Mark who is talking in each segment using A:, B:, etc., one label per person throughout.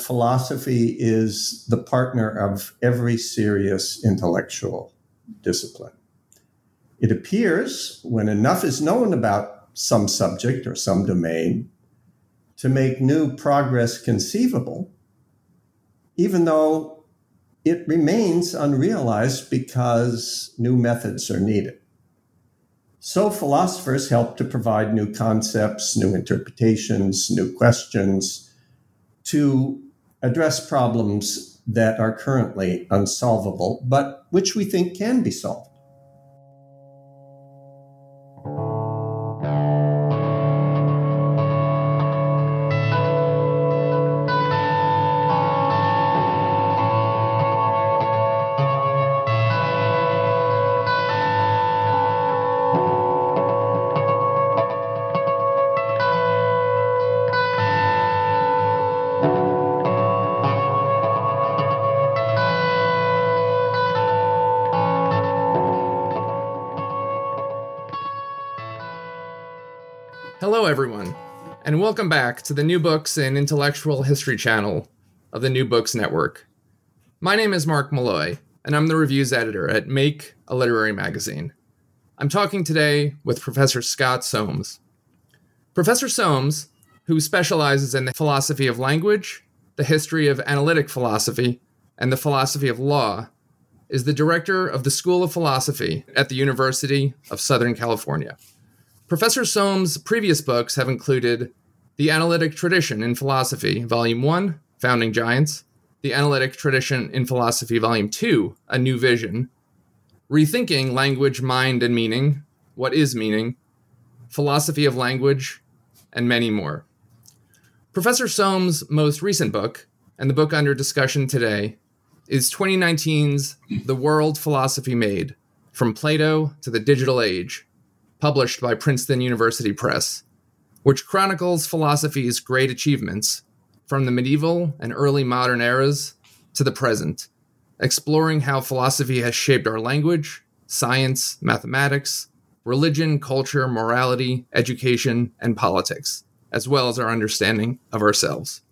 A: Philosophy is the partner of every serious intellectual discipline. It appears, when enough is known about some subject or some domain, to make new progress conceivable, even though it remains unrealized because new methods are needed. So, philosophers help to provide new concepts, new interpretations, new questions to address problems that are currently unsolvable, but which we think can be solved.
B: Welcome back to the New Books and Intellectual History channel of the New Books Network. My name is Mark Malloy, and I'm the reviews editor at Make, a literary magazine. I'm talking today with Professor Scott Soames. Professor Soames, who specializes in the philosophy of language, the history of analytic philosophy, and the philosophy of law, is the director of the School of Philosophy at the University of Southern California. Professor Soames' previous books have included The Analytic Tradition in Philosophy, Volume 1, Founding Giants, The Analytic Tradition in Philosophy, Volume 2, A New Vision, Rethinking Language, Mind, and Meaning, What is Meaning, Philosophy of Language, and many more. Professor Soames' most recent book, and the book under discussion today, is 2019's The World Philosophy Made From Plato to the Digital Age published by Princeton University Press, which chronicles philosophy's great achievements from the medieval and early modern eras to the present, exploring how philosophy has shaped our language, science, mathematics, religion, culture, morality, education, and politics, as well as our understanding of ourselves.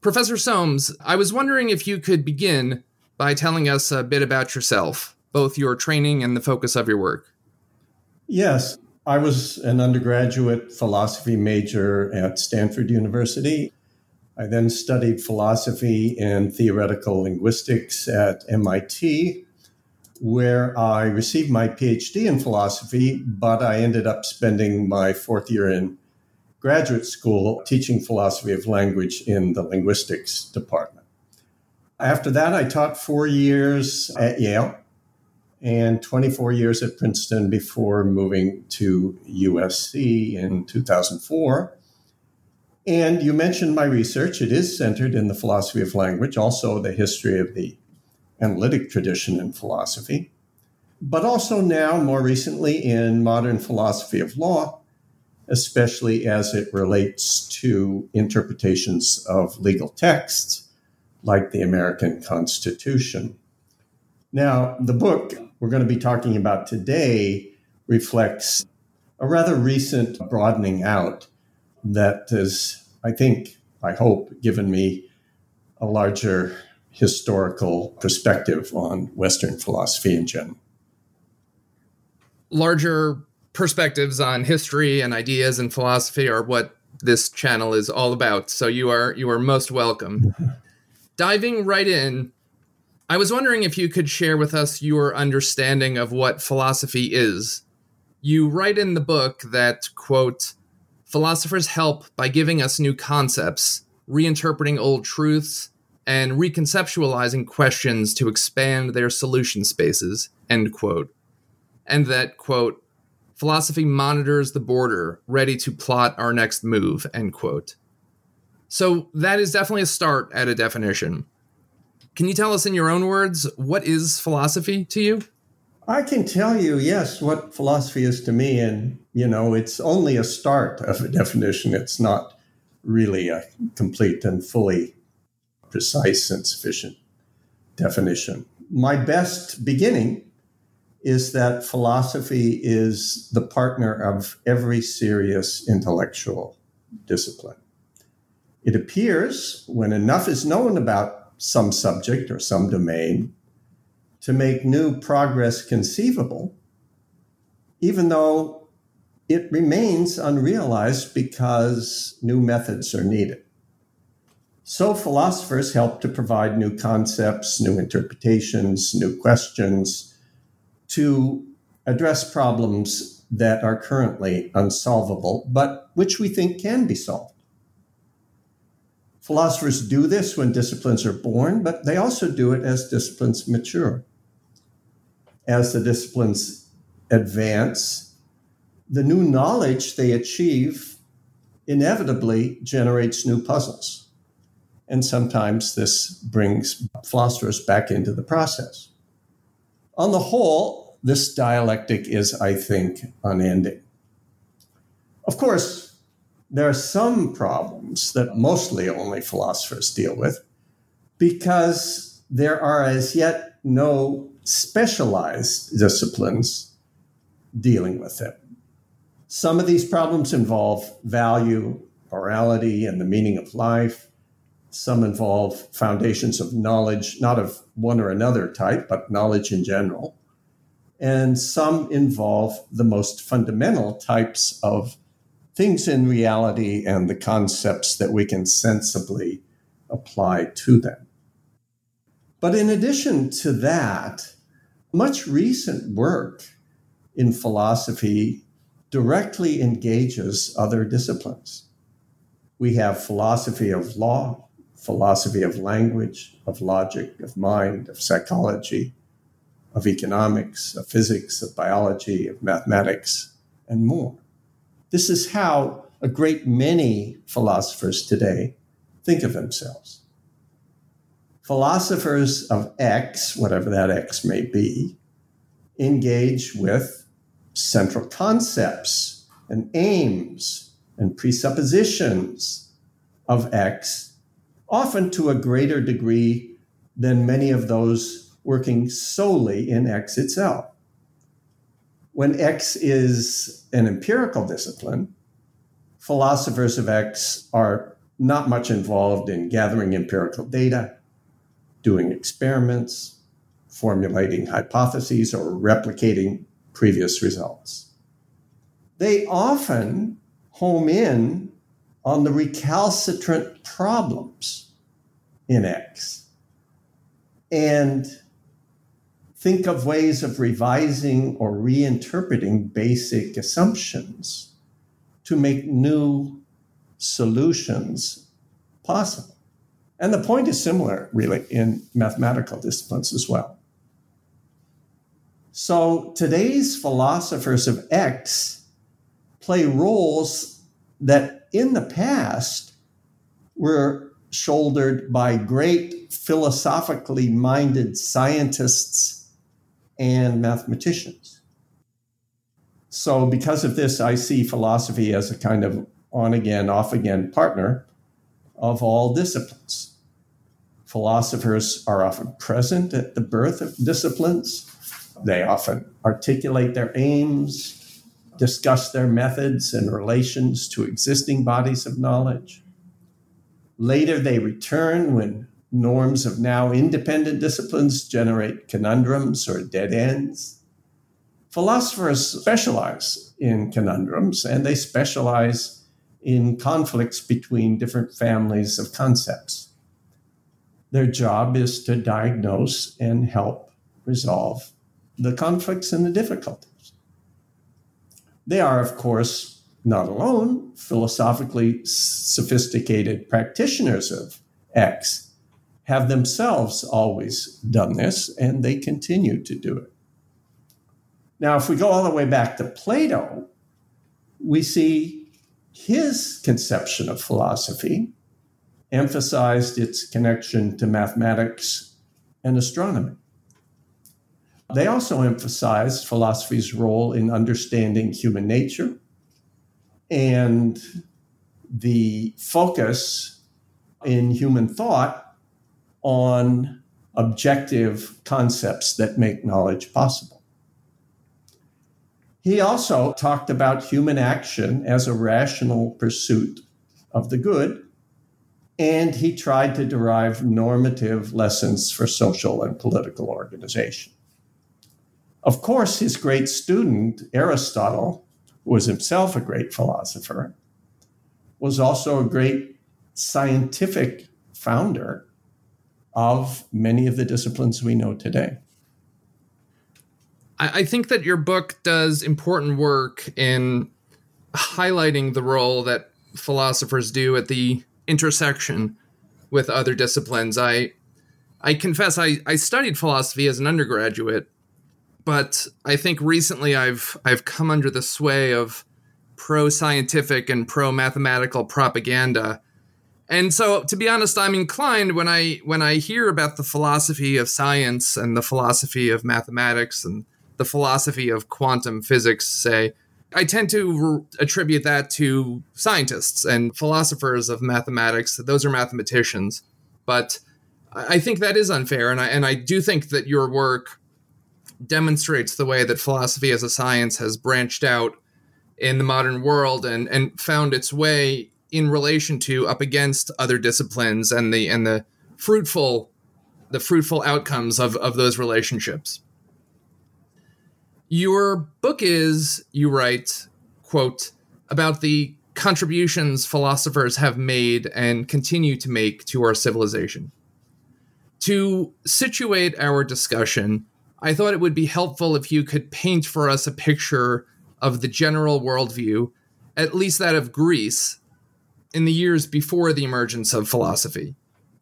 B: Professor Soames, I was wondering if you could begin by telling us a bit about yourself, both your training and the focus of your work.
A: Yes, I was an undergraduate philosophy major at Stanford University. I then studied philosophy and theoretical linguistics at MIT, where I received my PhD in philosophy, but I ended up spending my fourth year in graduate school teaching philosophy of language in the linguistics department. After that, I taught four years at Yale and 24 years at Princeton before moving to USC in 2004. And you mentioned my research. It is centered in the philosophy of language, also the history of the analytic tradition in philosophy, but also now, more recently, in modern philosophy of law, especially as it relates to interpretations of legal texts like the American Constitution. Now, the book we're going to be talking about today reflects a rather recent broadening out that has, I think, I hope, given me a larger historical perspective on Western philosophy in general.
B: Larger perspectives on history and ideas and philosophy are what this channel is all about. So you are you are most welcome. Diving right in, I was wondering if you could share with us your understanding of what philosophy is. You write in the book that quote philosophers help by giving us new concepts, reinterpreting old truths, and reconceptualizing questions to expand their solution spaces, end quote. And that, quote, philosophy monitors the border, ready to plot our next move, end quote. So that is definitely a start at a definition. Can you tell us in your own words, what is philosophy to you?
A: I can tell you, yes, what philosophy is to me. And, you know, it's only a start of a definition. It's not really a complete and fully precise and sufficient definition. My best beginning is that philosophy is the partner of every serious intellectual discipline. It appears, when enough is known about some subject or some domain, to make new progress conceivable, even though it remains unrealized because new methods are needed. So, philosophers help to provide new concepts, new interpretations, new questions to address problems that are currently unsolvable, but which we think can be solved. Philosophers do this when disciplines are born, but they also do it as disciplines mature. As the disciplines advance, the new knowledge they achieve inevitably generates new puzzles and sometimes this brings philosophers back into the process. On the whole, this dialectic is, I think, unending. Of course, there are some problems that mostly only philosophers deal with because there are as yet no specialized disciplines dealing with them. Some of these problems involve value, morality, and the meaning of life. Some involve foundations of knowledge, not of one or another type, but knowledge in general. And some involve the most fundamental types of things in reality and the concepts that we can sensibly apply to them. But in addition to that, much recent work in philosophy directly engages other disciplines. We have philosophy of law, philosophy of language, of logic, of mind, of psychology, of economics, of physics, of biology, of mathematics, and more. This is how a great many philosophers today think of themselves. Philosophers of X, whatever that X may be, engage with central concepts and aims and presuppositions of X often to a greater degree than many of those working solely in X itself. When X is an empirical discipline, philosophers of X are not much involved in gathering empirical data, doing experiments, formulating hypotheses, or replicating previous results. They often home in on the recalcitrant problems in X and think of ways of revising or reinterpreting basic assumptions to make new solutions possible. And the point is similar, really, in mathematical disciplines as well. So today's philosophers of X play roles that in the past were shouldered by great philosophically minded scientists and mathematicians. So, because of this, I see philosophy as a kind of on again, off again partner of all disciplines. Philosophers are often present at the birth of disciplines. They often articulate their aims, discuss their methods and relations to existing bodies of knowledge. Later, they return when norms of now independent disciplines generate conundrums or dead ends. Philosophers specialize in conundrums and they specialize in conflicts between different families of concepts. Their job is to diagnose and help resolve the conflicts and the difficulties. They are, of course, not alone philosophically sophisticated practitioners of X, have themselves always done this, and they continue to do it. Now, if we go all the way back to Plato, we see his conception of philosophy emphasized its connection to mathematics and astronomy. They also emphasized philosophy's role in understanding human nature and the focus in human thought on objective concepts that make knowledge possible. He also talked about human action as a rational pursuit of the good, and he tried to derive normative lessons for social and political organization. Of course, his great student, Aristotle, who was himself a great philosopher, was also a great scientific founder of many of the disciplines we know today.
B: I, think that your book does important work in highlighting the role that philosophers do at the intersection with other disciplines. I I confess I, I studied philosophy as an undergraduate, but I think recently I've I've come under the sway of pro scientific and pro mathematical propaganda. And so to be honest, I'm inclined when I when I hear about the philosophy of science and the philosophy of mathematics and the philosophy of quantum physics, say, I tend to re- attribute that to scientists and philosophers of mathematics. Those are mathematicians. But I think that is unfair. And I, and I do think that your work demonstrates the way that philosophy as a science has branched out in the modern world and, and found its way in relation to up against other disciplines and the and the fruitful the fruitful outcomes of, of those relationships. Your book is, you write, quote, about the contributions philosophers have made and continue to make to our civilization. To situate our discussion, I thought it would be helpful if you could paint for us a picture of the general worldview, at least that of Greece, in the years before the emergence of philosophy.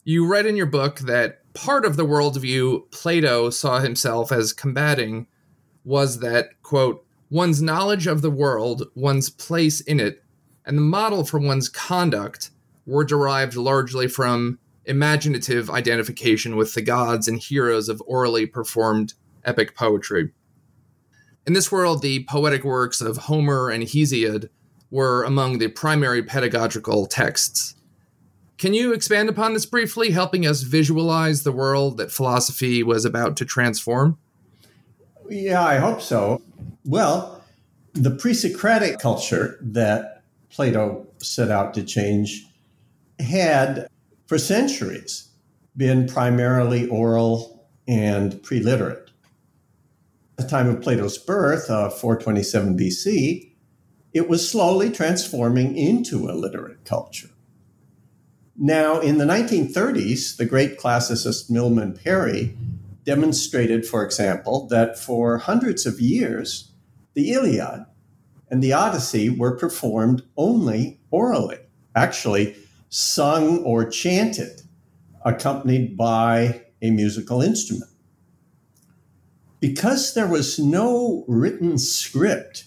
B: You write in your book that part of the worldview Plato saw himself as combating was that, quote, one's knowledge of the world, one's place in it, and the model for one's conduct were derived largely from imaginative identification with the gods and heroes of orally performed epic poetry. In this world, the poetic works of Homer and Hesiod were among the primary pedagogical texts. Can you expand upon this briefly, helping us visualize the world that philosophy was about to transform?
A: Yeah, I hope so. Well, the pre Socratic culture that Plato set out to change had, for centuries, been primarily oral and pre literate. At the time of Plato's birth, uh, 427 BC, it was slowly transforming into a literate culture. Now, in the 1930s, the great classicist Milman Parry demonstrated, for example, that for hundreds of years, the Iliad and the Odyssey were performed only orally, actually sung or chanted, accompanied by a musical instrument. Because there was no written script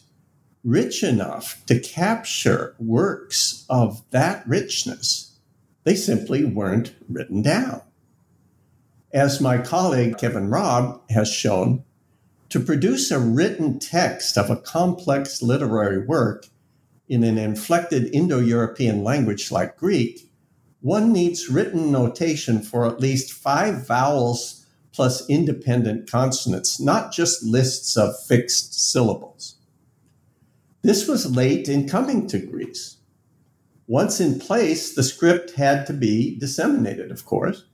A: rich enough to capture works of that richness, they simply weren't written down. As my colleague Kevin Raab has shown, to produce a written text of a complex literary work in an inflected Indo European language like Greek, one needs written notation for at least five vowels plus independent consonants, not just lists of fixed syllables. This was late in coming to Greece. Once in place, the script had to be disseminated, of course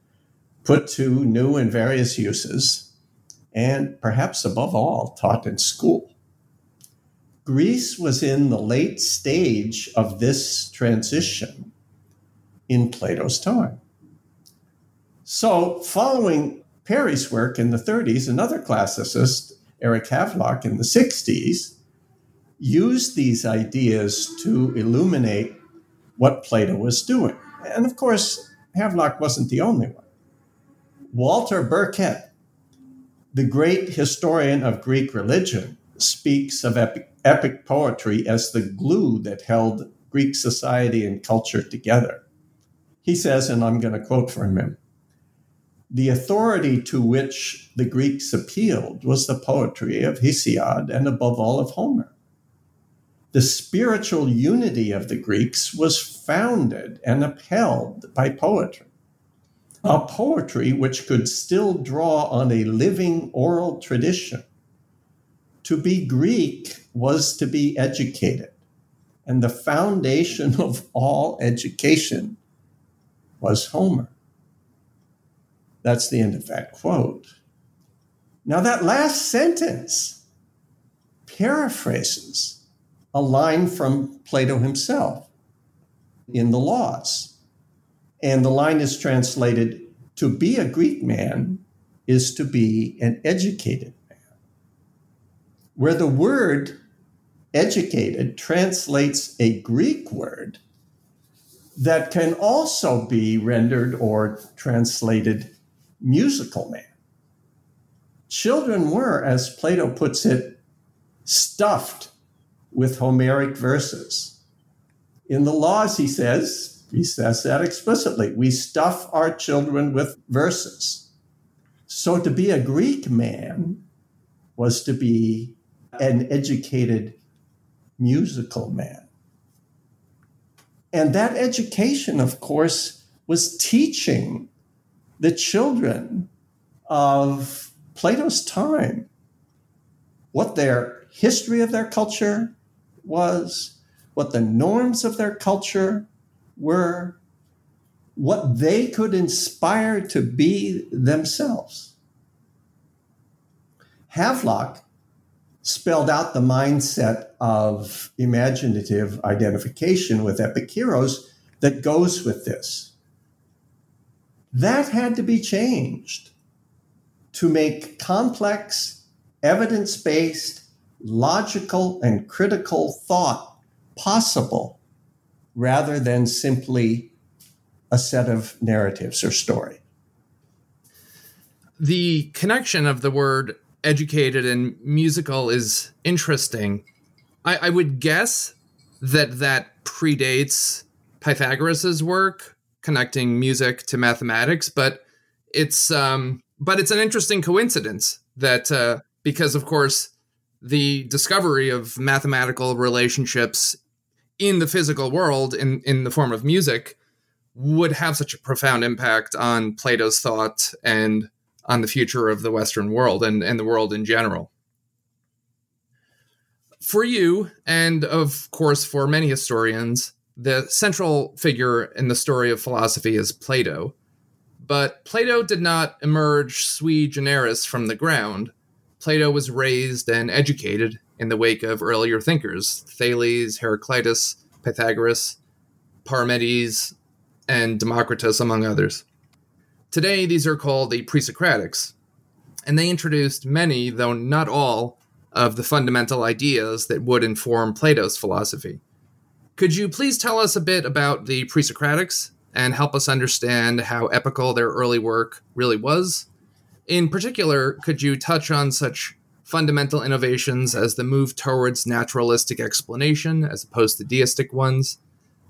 A: put to new and various uses, and perhaps above all, taught in school. Greece was in the late stage of this transition in Plato's time. So, following Parry's work in the 30s, another classicist, Eric Havelock, in the 60s, used these ideas to illuminate what Plato was doing. And of course, Havelock wasn't the only one. Walter Burkert, the great historian of Greek religion, speaks of epic, epic poetry as the glue that held Greek society and culture together. He says, and I'm going to quote from him the authority to which the Greeks appealed was the poetry of Hesiod and above all of Homer. The spiritual unity of the Greeks was founded and upheld by poetry a poetry which could still draw on a living oral tradition. To be Greek was to be educated, and the foundation of all education was Homer. That's the end of that quote. Now, that last sentence paraphrases a line from Plato himself in the Laws. And the line is translated to be a Greek man is to be an educated man. Where the word educated translates a Greek word that can also be rendered or translated musical man. Children were, as Plato puts it, stuffed with Homeric verses. In the laws, he says, he says that explicitly. We stuff our children with verses. So to be a Greek man was to be an educated musical man. And that education, of course, was teaching the children of Plato's time what their history of their culture was, what the norms of their culture were what they could inspire to be themselves. Havelock spelled out the mindset of imaginative identification with epic heroes that goes with this. That had to be changed to make complex, evidence based, logical, and critical thought possible rather than simply a set of narratives or story.
B: The connection of the word educated and musical is interesting. I, I would guess that that predates Pythagoras's work connecting music to mathematics, but it's um, but it's an interesting coincidence that uh, because of course the discovery of mathematical relationships in the physical world in in the form of music would have such a profound impact on Plato's thought and on the future of the Western world and, and the world in general. For you, and of course for many historians, the central figure in the story of philosophy is Plato. But Plato did not emerge sui generis from the ground. Plato was raised and educated in the wake of earlier thinkers Thales, Heraclitus, Pythagoras, Parmenides, and Democritus, among others. Today, these are called the Pre Socratics, and they introduced many, though not all, of the fundamental ideas that would inform Plato's philosophy. Could you please tell us a bit about the Pre Socratics and help us understand how epical their early work really was? In particular, could you touch on such fundamental innovations as the move towards naturalistic explanation as opposed to deistic ones,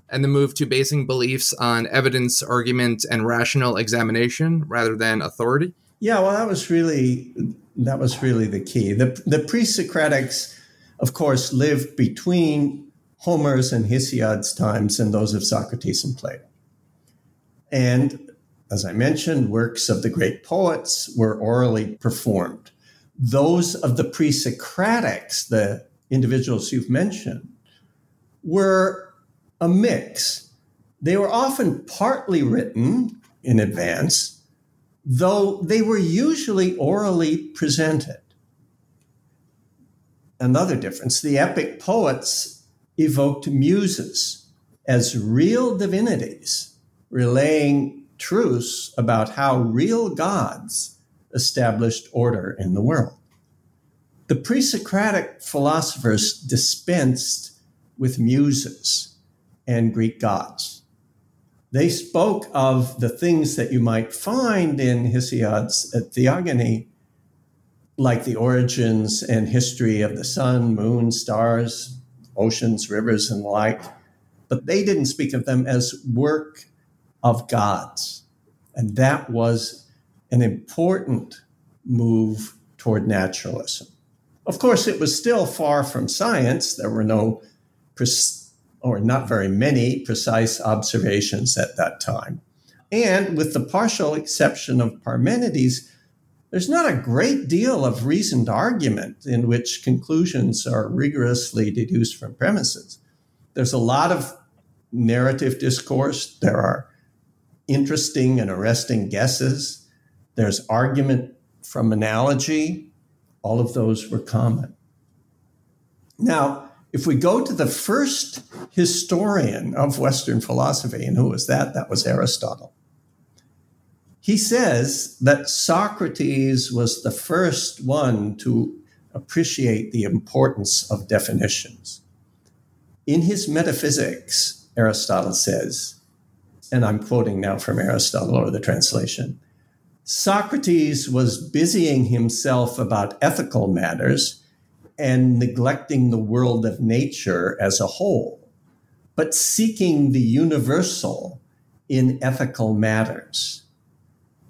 B: and the move to basing beliefs on evidence, argument, and rational examination rather than authority?
A: Yeah, well, that was really that was really the key. The the pre-Socratics, of course, lived between Homer's and Hesiod's times and those of Socrates and Plato. And as I mentioned, works of the great poets were orally performed those of the pre Socratics, the individuals you've mentioned, were a mix. They were often partly written in advance, though they were usually orally presented. another difference. The epic poets evoked muses as real divinities, relaying truths about how real gods established order in the world. The pre Socratic philosophers dispensed with muses and Greek gods. They spoke of the things that you might find in Hesiod's Theogony, like the origins and history of the sun, moon, stars, oceans, rivers, and the like. But they didn't speak of them as work of gods. And that was an important move toward naturalism. Of course, it was still far from science. There were no, or not very many, precise observations at that time. And with the partial exception of Parmenides, there's not a great deal of reasoned argument in which conclusions are rigorously deduced from premises. There's a lot of narrative discourse. There are interesting and arresting guesses. There's argument from analogy. All of those were common. Now, if we go to the first historian of Western philosophy, and who was that? That was Aristotle. He says that Socrates was the first one to appreciate the importance of definitions. In his Metaphysics, Aristotle says, and I'm quoting now from Aristotle or the translation Socrates was busying himself about ethical matters and neglecting the world of nature as a whole, but seeking the universal in ethical matters.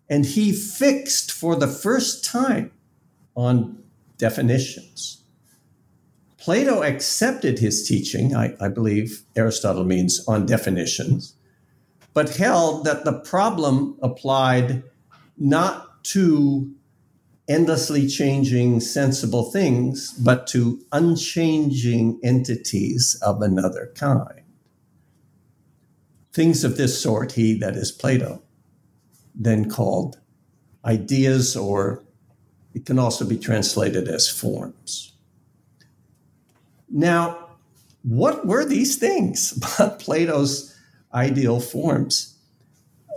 A: And he fixed for the first time on definitions. Plato accepted his teaching, I, I believe Aristotle means on definitions, but held that the problem applied not to endlessly changing sensible things, but to unchanging entities of another kind. Things of this sort, he, that is Plato, then called ideas, or it can also be translated as forms. Now, what were these things Plato's ideal forms?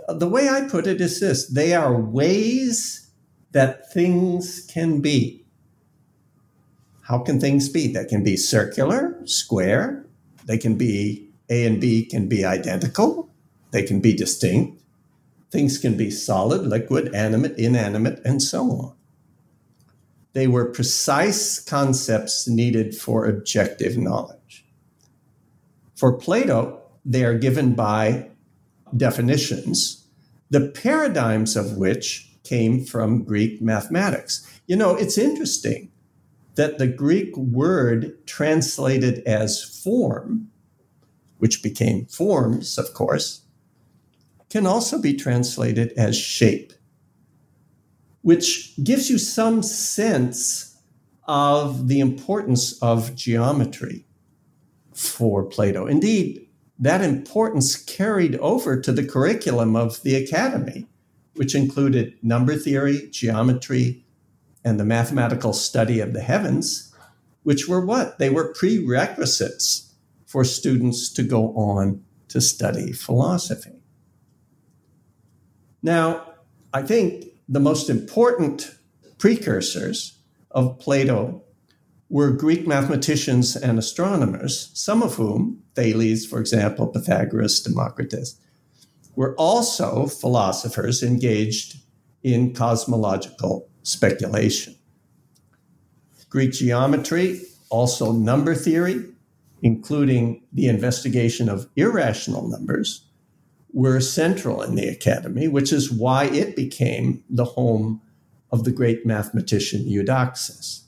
A: the way I put it is this they are ways that things can be. How can things be? They can be circular, square, they can be A and B can be identical, they can be distinct. Things can be solid, liquid, animate, inanimate, and so on. They were precise concepts needed for objective knowledge. For Plato, they are given by definitions, the paradigms of which came from Greek mathematics. You know, it's interesting that the Greek word translated as form, which became forms, of course, can also be translated as shape, which gives you some sense of the importance of geometry for Plato. Indeed, that importance carried over to the curriculum of the academy, which included number theory, geometry, and the mathematical study of the heavens, which were what? They were prerequisites for students to go on to study philosophy. Now, I think the most important precursors of Plato were Greek mathematicians and astronomers, some of whom, Thales, for example, Pythagoras, Democritus, were also philosophers engaged in cosmological speculation. Greek geometry, also number theory, including the investigation of irrational numbers, were central in the academy, which is why it became the home of the great mathematician Eudoxus.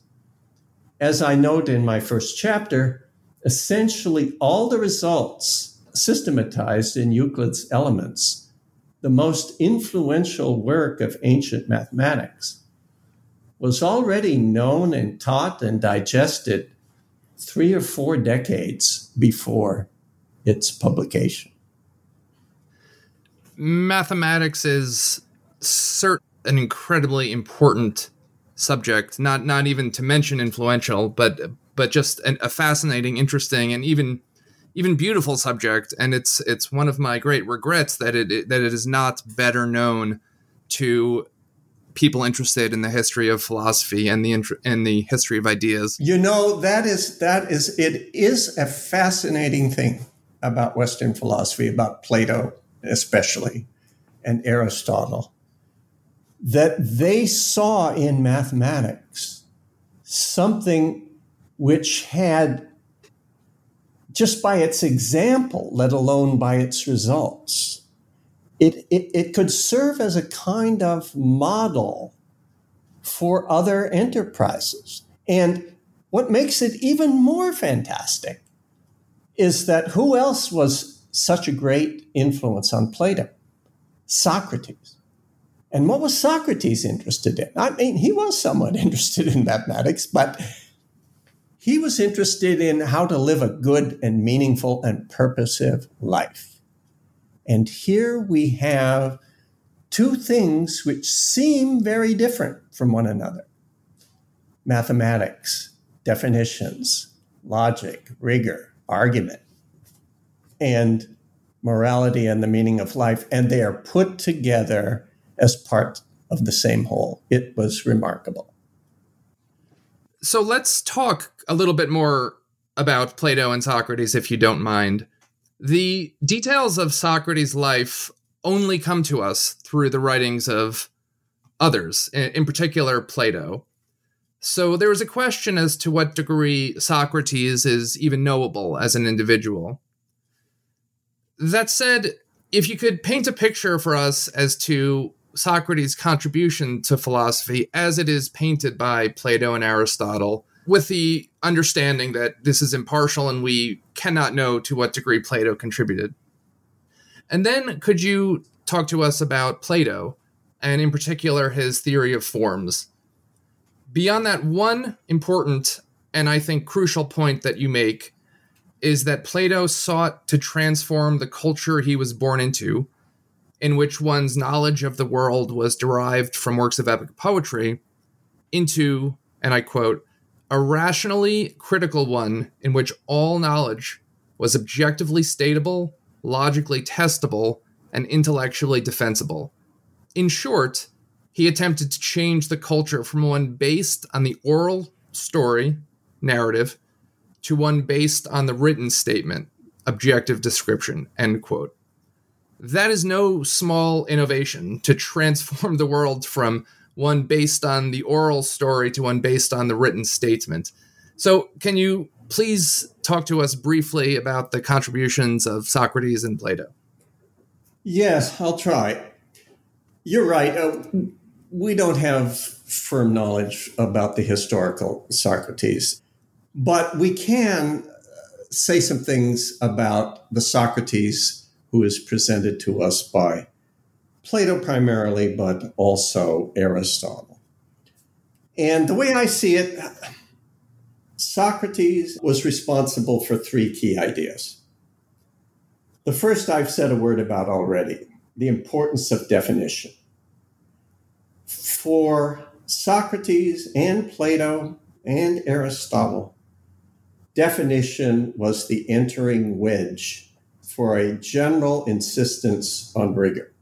A: As I note in my first chapter, essentially all the results systematized in Euclid's Elements, the most influential work of ancient mathematics, was already known and taught and digested three or four decades before its publication.
B: Mathematics is cert- an incredibly important subject, not not even to mention influential, but but just an, a fascinating, interesting, and even even beautiful subject. And it's it's one of my great regrets that it, it that it is not better known to people interested in the history of philosophy and the and the history of ideas.
A: You know that is that is it is a fascinating thing about Western philosophy, about Plato especially, and Aristotle, that they saw in mathematics something which had, just by its example, let alone by its results, it, it, it could serve as a kind of model for other enterprises. And what makes it even more fantastic is that who else was such a great influence on Plato? Socrates. And what was Socrates interested in? I mean, he was somewhat interested in mathematics, but he was interested in how to live a good and meaningful and purposive life. And here we have two things which seem very different from one another mathematics, definitions, logic, rigor, argument, and morality and the meaning of life. And they are put together as part of the same whole. It was remarkable.
B: So let's talk a little bit more about Plato and Socrates, if you don't mind. The details of Socrates' life only come to us through the writings of others, in particular Plato. So there is a question as to what degree Socrates is even knowable as an individual. That said, if you could paint a picture for us as to Socrates' contribution to philosophy as it is painted by Plato and Aristotle, with the understanding that this is impartial and we cannot know to what degree Plato contributed. And then could you talk to us about Plato, and in particular his theory of forms? Beyond that, one important and I think crucial point that you make is that Plato sought to transform the culture he was born into, in which one's knowledge of the world was derived from works of epic poetry, into, and I quote, a rationally critical one in which all knowledge was objectively stateable, logically testable, and intellectually defensible. In short, he attempted to change the culture from one based on the oral story, narrative, to one based on the written statement, objective description, end quote. That is no small innovation to transform the world from one based on the oral story to one based on the written statement. So, can you please talk to us briefly about the contributions of Socrates and Plato?
A: Yes, I'll try. You're right. Uh, we don't have firm knowledge about the historical Socrates, but we can say some things about the Socrates who is presented to us by Plato primarily, but also Aristotle. And the way I see it, Socrates was responsible for three key ideas. The first I've said a word about already the importance of definition. For Socrates and Plato and Aristotle, definition was the entering wedge for a general insistence on rigor.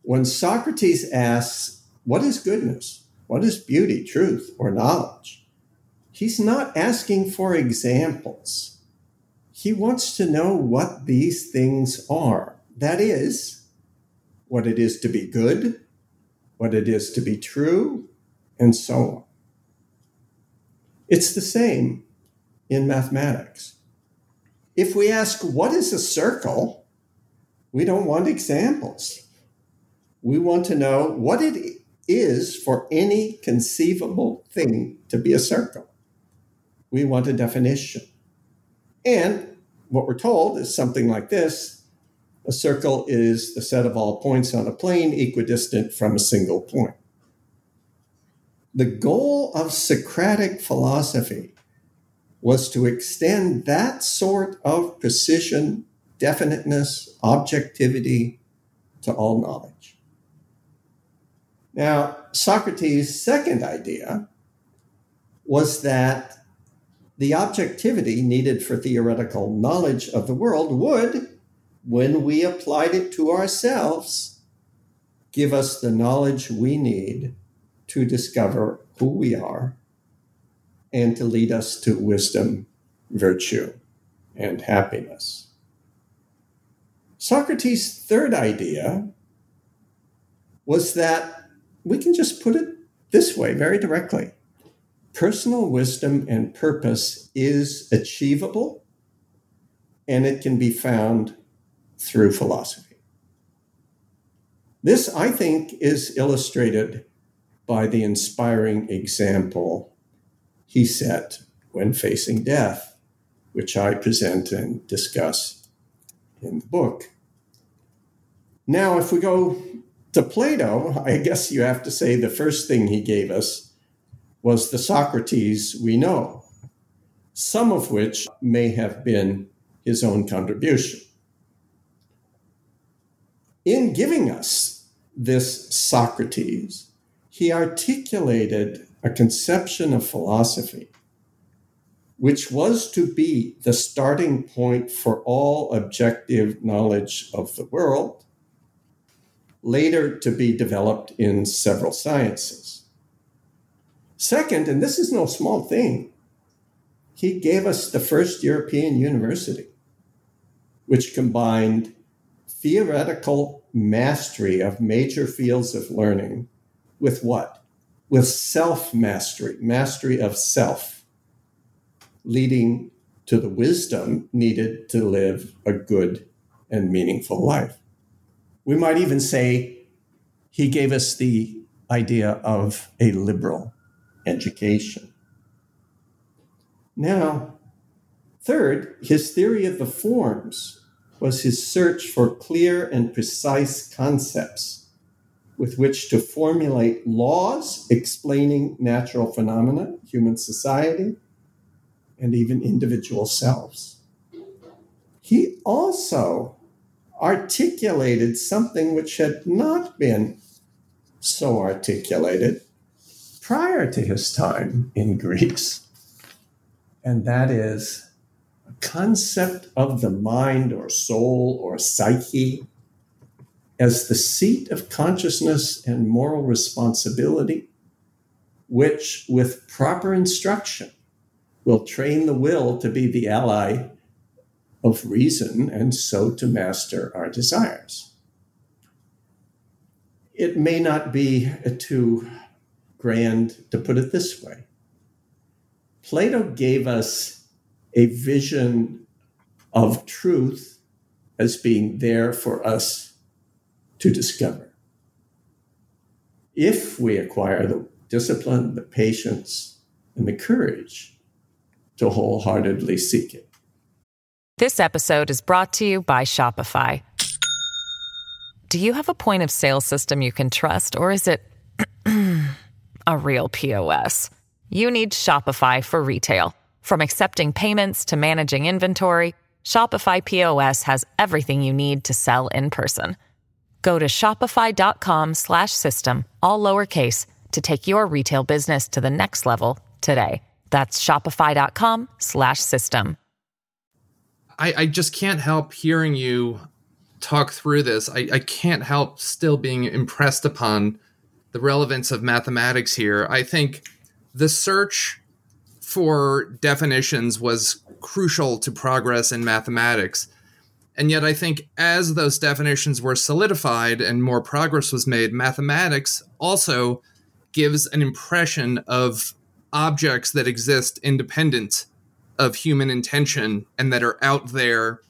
A: When Socrates asks, What is goodness? What is beauty, truth, or knowledge? He's not asking for examples. He wants to know what these things are. That is, what it is to be good, what it is to be true, and so on. It's the same in mathematics. If we ask, What is a circle? we don't want examples we want to know what it is for any conceivable thing to be a circle. We want a definition. And what we're told is something like this a circle is the set of all points on a plane equidistant from a single point. The goal of Socratic philosophy was to extend that sort of precision, definiteness, objectivity to all knowledge. Now, Socrates' second idea was that the objectivity needed for theoretical knowledge of the world would, when we applied it to ourselves, give us the knowledge we need to discover who we are and to lead us to wisdom, virtue, and happiness. Socrates' third idea was that we can just put it this way very directly personal wisdom and purpose is achievable and it can be found through philosophy. This, I think, is illustrated by the inspiring example he set when facing death, which I present and discuss in the book. Now, if we go to Plato, I guess you have to say the first thing he gave us was the Socrates we know, some of which may have been his own contribution. In giving us this Socrates, he articulated a conception of philosophy which was to be the starting point for all objective knowledge of the world later to be developed in several sciences. Second, and this is no small thing, he gave us the first European university, which combined theoretical mastery of major fields of learning with what? With self mastery, mastery of self, leading to the wisdom needed to live a good and meaningful life. We might even say he gave us the idea of a liberal education. Now, third, his theory of the forms was his search for clear and precise concepts with which to formulate laws explaining natural phenomena, human society, and even individual selves. He also articulated something which had not been so articulated prior to his time in Greece, and that is a concept of the mind or soul or psyche as the seat of consciousness and moral responsibility, which, with proper instruction, will train the will to be the ally of reason and so to master our desires. It may not be too grand to put it this way. Plato gave us a vision of truth as being there for us to discover. If we acquire the discipline, the patience, and the courage to wholeheartedly seek it.
C: This episode is brought to you by Shopify. Do you have a point of sale system you can trust, or is it a real POS? You need Shopify for retail. From accepting payments to managing inventory, Shopify POS has everything you need to sell in person. Go to shopify.com slash system, all lowercase to take your retail business to the next level today. That's shopify.com slash system.
B: I, I just can't help hearing you talk through this. I, I can't help still being impressed upon the relevance of mathematics here. I think the search for definitions was crucial to progress in mathematics. And yet, I think as those definitions were solidified and more progress was made, mathematics also gives an impression of objects that exist independent of human intention and that are out there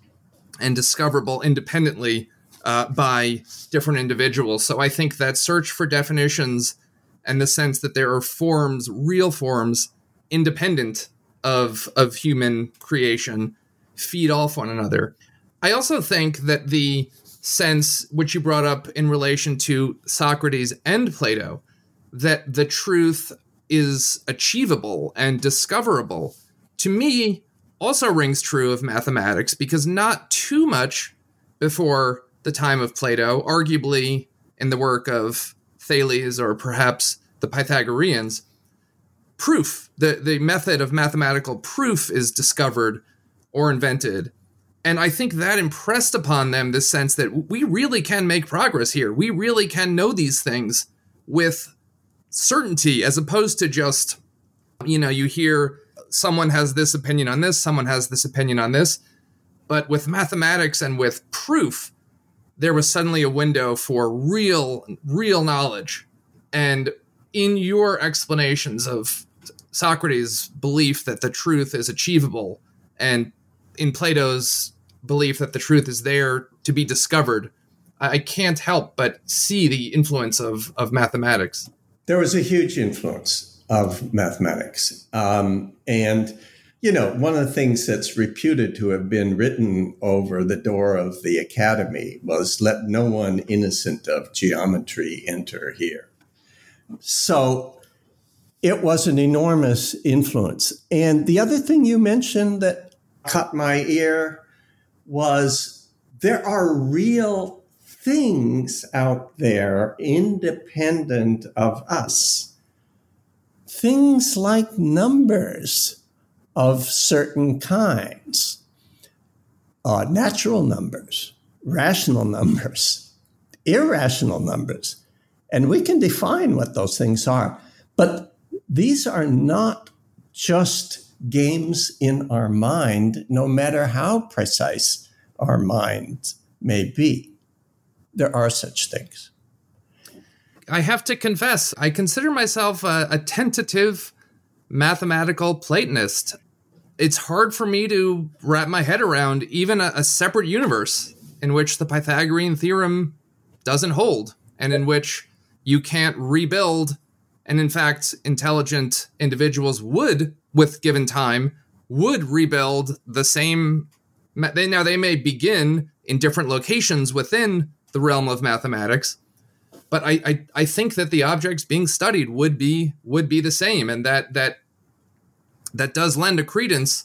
B: and discoverable independently uh, by different individuals. So I think that search for definitions and the sense that there are forms, real forms, independent of of human creation, feed off one another. I also think that the sense which you brought up in relation to Socrates and Plato, that the truth is achievable and discoverable to me also rings true of mathematics because not too much before the time of Plato, arguably in the work of Thales or perhaps the Pythagoreans, proof, the, the method of mathematical proof is discovered or invented. And I think that impressed upon them this sense that we really can make progress here. We really can know these things with certainty as opposed to just, you know, you hear someone has this opinion on this, someone has this opinion on this. But with mathematics and with proof, there was suddenly a window for real, real knowledge. And in your explanations of Socrates' belief that the truth is achievable and in Plato's belief that the truth is there to be discovered, I can't help but see the influence of, of mathematics.
A: There was a huge influence of mathematics. Um, and, you know, one of the things that's reputed to have been written over the door of the academy was let no one innocent of geometry enter here. So it was an enormous influence. And the other thing you mentioned that caught my ear was there are real things out there independent of us. Things like numbers of certain kinds, uh, natural numbers, rational numbers, irrational numbers. And we can define what those things are. But these are not just games in our mind, no matter how precise our mind may be. There are such things.
B: I have to confess, I consider myself a, a tentative mathematical Platonist. It's hard for me to wrap my head around even a, a separate universe in which the Pythagorean theorem doesn't hold and in which you can't rebuild. And in fact, intelligent individuals would with given time, would rebuild the same. They now they may begin in different locations within the realm of mathematics, but I, I I think that the objects being studied would be would be the same, and that that that does lend a credence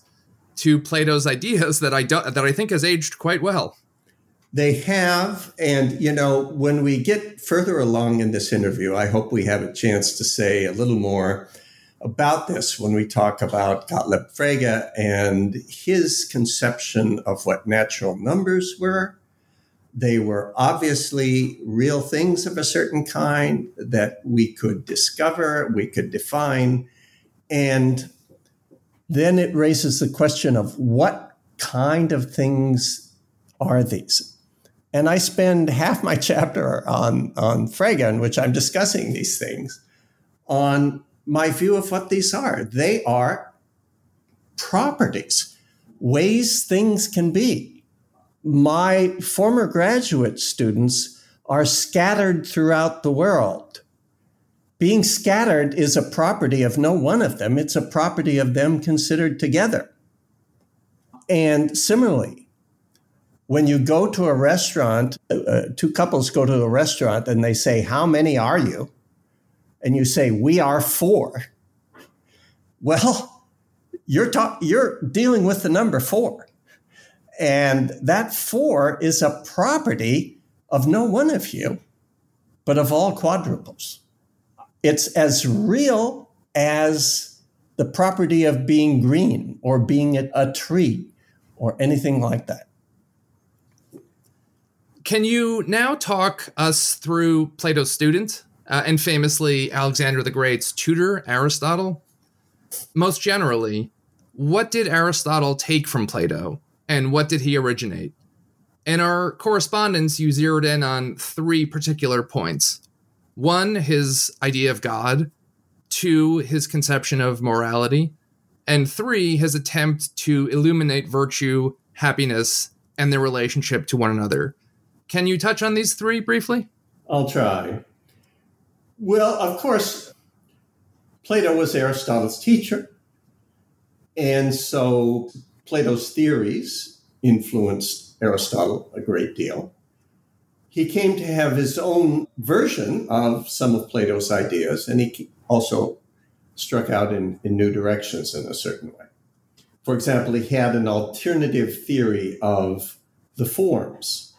B: to Plato's ideas that I do, that I think has aged quite well.
A: They have, and you know, when we get further along in this interview, I hope we have a chance to say a little more about this when we talk about Gottlob Frege and his conception of what natural numbers were. They were obviously real things of a certain kind that we could discover, we could define. And then it raises the question of what kind of things are these? And I spend half my chapter on, on Frege, in which I'm discussing these things, on my view of what these are. They are properties, ways things can be. My former graduate students are scattered throughout the world. Being scattered is a property of no one of them, it's a property of them considered together. And similarly, when you go to a restaurant, uh, uh two couples go to a restaurant and they say, How many are you? And you say, We are four, well, you're, ta- you're dealing with the number four. And that four is a property of no one of you, but of all quadruples. It's as real as the property of being green or being a tree or anything like that.
B: Can you now talk us through Plato's student uh, and famously Alexander the Great's tutor, Aristotle. Most generally, what did Aristotle take from Plato and what did he originate? In our correspondence, you zeroed in on three particular points. One, his idea of God. Two, his conception of morality. And three, his attempt to illuminate virtue, happiness, and their relationship to one another. Can you touch on these three briefly?
A: I'll try. Well, of course, Plato was Aristotle's teacher. And so Plato's theories influenced Aristotle a great deal. He came to have his own version of some of Plato's ideas, and he also struck out in, in new directions in a certain way. For example, he had an alternative theory of the forms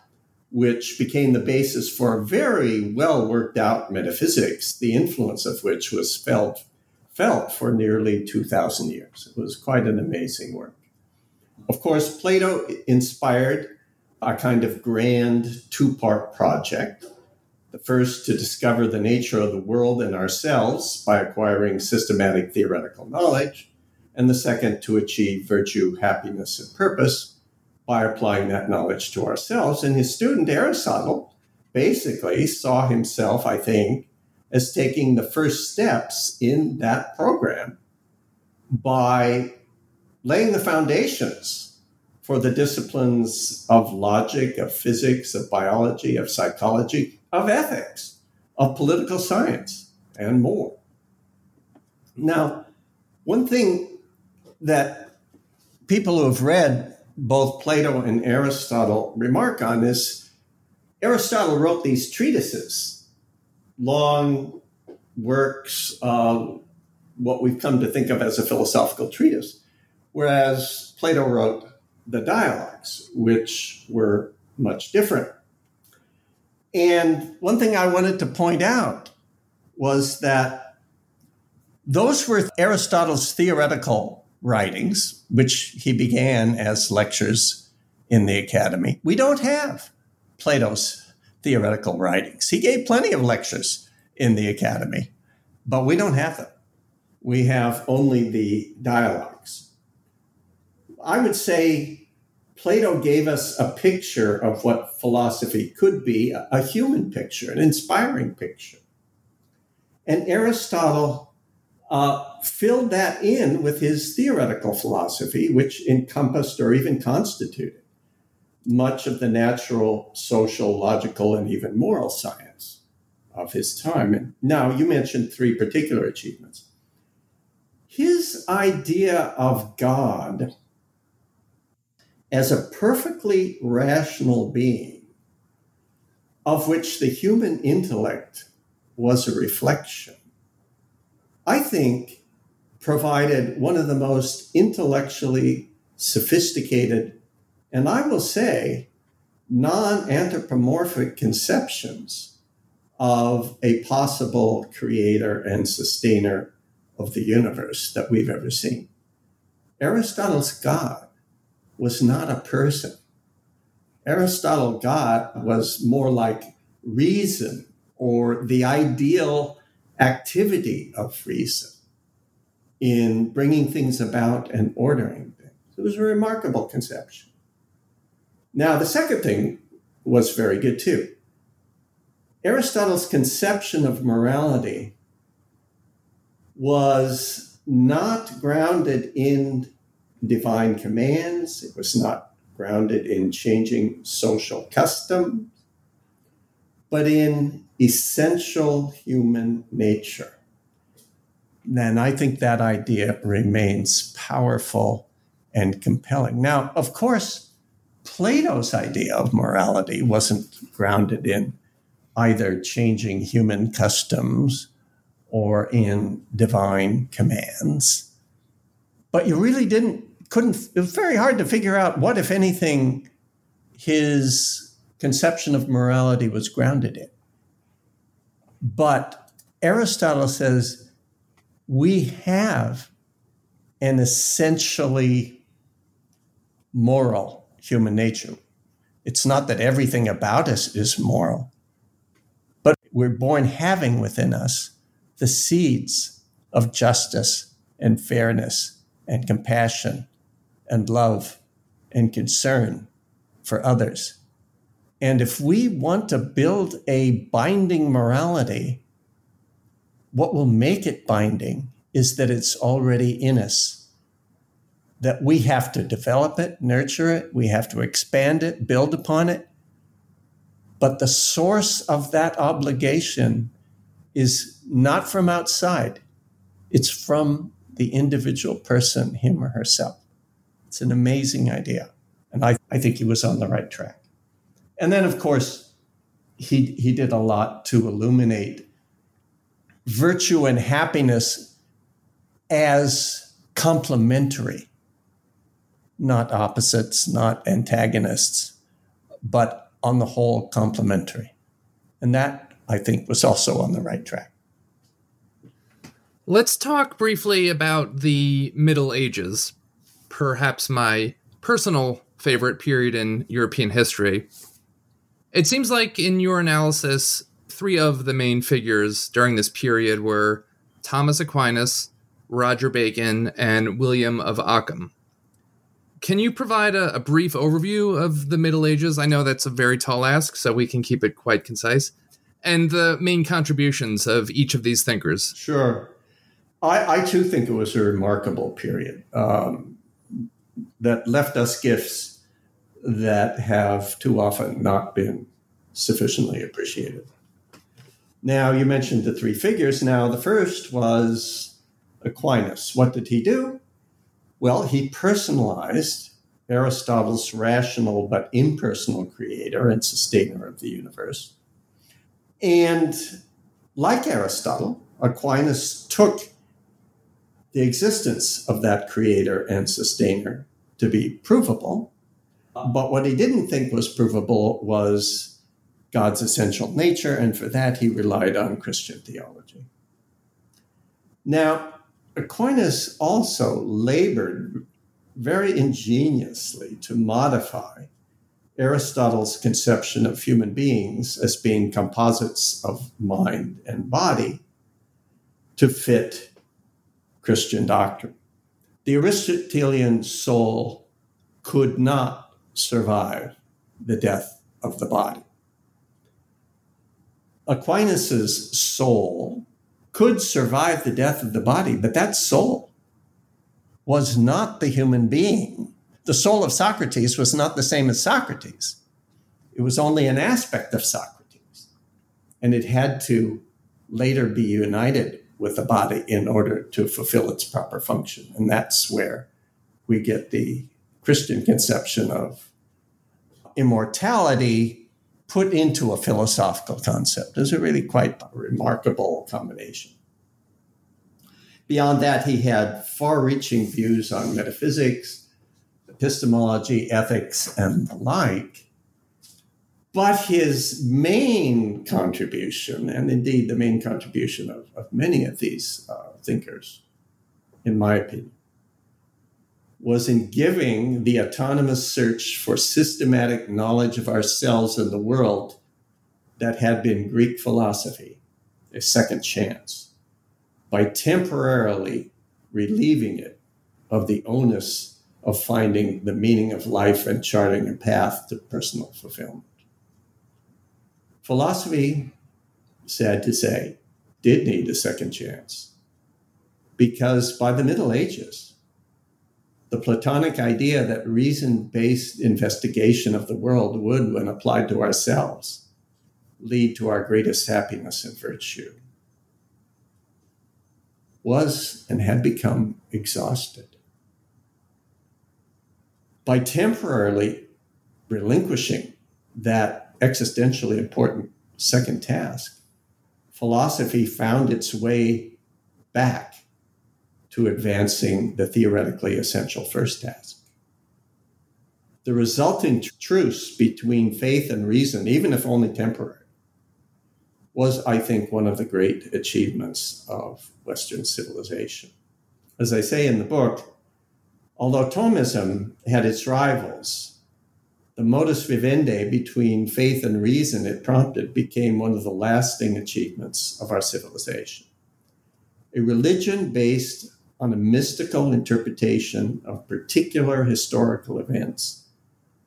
A: which became the basis for a very well worked out metaphysics, the influence of which was felt felt for nearly 2,000 years. It was quite an amazing work. Of course, Plato inspired a kind of grand two part project. The first to discover the nature of the world and ourselves by acquiring systematic theoretical knowledge, and the second to achieve virtue, happiness, and purpose by applying that knowledge to ourselves. And his student Aristotle basically saw himself, I think, as taking the first steps in that program by laying the foundations for the disciplines of logic, of physics, of biology, of psychology, of ethics, of political science, and more. Now, one thing that people who have read both Plato and Aristotle remark on is Aristotle wrote these treatises, long works, of what we've come to think of as a philosophical treatise, whereas Plato wrote the dialogues, which were much different. And one thing I wanted to point out was that those were Aristotle's theoretical writings, which he began as lectures in the academy. We don't have Plato's theoretical writings. He gave plenty of lectures in the academy, but we don't have them. We have only the dialogues. I would say Plato gave us a picture of what philosophy could be, a human picture, an inspiring picture. And Aristotle uh, filled that in with his theoretical philosophy, which encompassed or even constituted much of the natural, social, logical, and even moral science of his time. And now you mentioned three particular achievements. His idea of God as a perfectly rational being of which the human intellect was a reflection, I think provided one of the most intellectually sophisticated, and I will say, non anthropomorphic conceptions of a possible creator and sustainer of the universe that we've ever seen. Aristotle's God was not a person. Aristotle God was more like reason or the ideal activity of reason in bringing things about and ordering things. It was a remarkable conception. Now, the second thing was very good too. Aristotle's conception of morality was not grounded in divine commands, it was not grounded in changing social customs, but in essential human nature. Then I think that idea remains powerful and compelling. Now, of course, Plato's idea of morality wasn't grounded in either changing human customs or in divine commands. But you really didn't, couldn't, it was very hard to figure out what, if anything, his conception of morality was grounded in. But Aristotle says we have an essentially moral human nature. It's not that everything about us is moral, but we're born having within us the seeds of justice and fairness and compassion and love and concern for others. And if we want to build a binding morality, what will make it binding is that it's already in us. That we have to develop it, nurture it, we have to expand it, build upon it. But the source of that obligation is not from outside, it's from the individual person, him or herself. It's an amazing idea. And I, I think he was on the right track. And then, of course, he, he did a lot to illuminate virtue and happiness as complementary, not opposites, not antagonists, but on the whole, complementary. And that, I think, was also on the right track.
B: Let's talk briefly about the Middle Ages, perhaps my personal favorite period in European history. It seems like in your analysis, three of the main figures during this period were Thomas Aquinas, Roger Bacon, and William of Ockham. Can you provide a, a, brief overview of the Middle Ages? I know that's a very tall ask, so we can keep it quite concise. And the main contributions of each of these thinkers.
A: Sure. I, I too think it was a remarkable period um, that left us gifts that have too often not been sufficiently appreciated. Now, you mentioned the three figures. Now, the first was Aquinas. What did he do? Well, he personalized Aristotle's rational but impersonal creator and sustainer of the universe. And like Aristotle, Aquinas took the existence of that creator and sustainer to be provable. But what he didn't think was provable was God's essential nature, and for that he relied on Christian theology. Now, Aquinas also labored very ingeniously to modify Aristotle's conception of human beings as being composites of mind and body to fit Christian doctrine. The Aristotelian soul could not survive the death of the body. Aquinas's soul could survive the death of the body, but that soul was not the human being. The soul of Socrates was not the same as Socrates. It was only an aspect of Socrates. And it had to later be united with the body in order to fulfill its proper function. And that's where we get the Christian conception of immortality put into a philosophical concept. It's a really quite remarkable combination. Beyond that, he had far reaching views on metaphysics, epistemology, ethics, and the like. But his main contribution, and indeed the main contribution of, of many of these uh, thinkers, in my opinion, was in giving the autonomous search for systematic knowledge of ourselves and the world that had been Greek philosophy a second chance by temporarily relieving it of the onus of finding the meaning of life and charting a path to personal fulfillment. Philosophy, sad to say, did need a second chance because by the Middle Ages, the Platonic idea that reason based investigation of the world would, when applied to ourselves, lead to our greatest happiness and virtue, was and had become exhausted. By temporarily relinquishing that existentially important second task, philosophy found its way back to advancing the theoretically essential first task. The resulting truce between faith and reason, even if only temporary, was, I think, one of the great achievements of Western civilization. As I say in the book, although Thomism had its rivals, the modus vivendi between faith and reason it prompted became one of the lasting achievements of our civilization. A religion based on a mystical interpretation of particular historical events,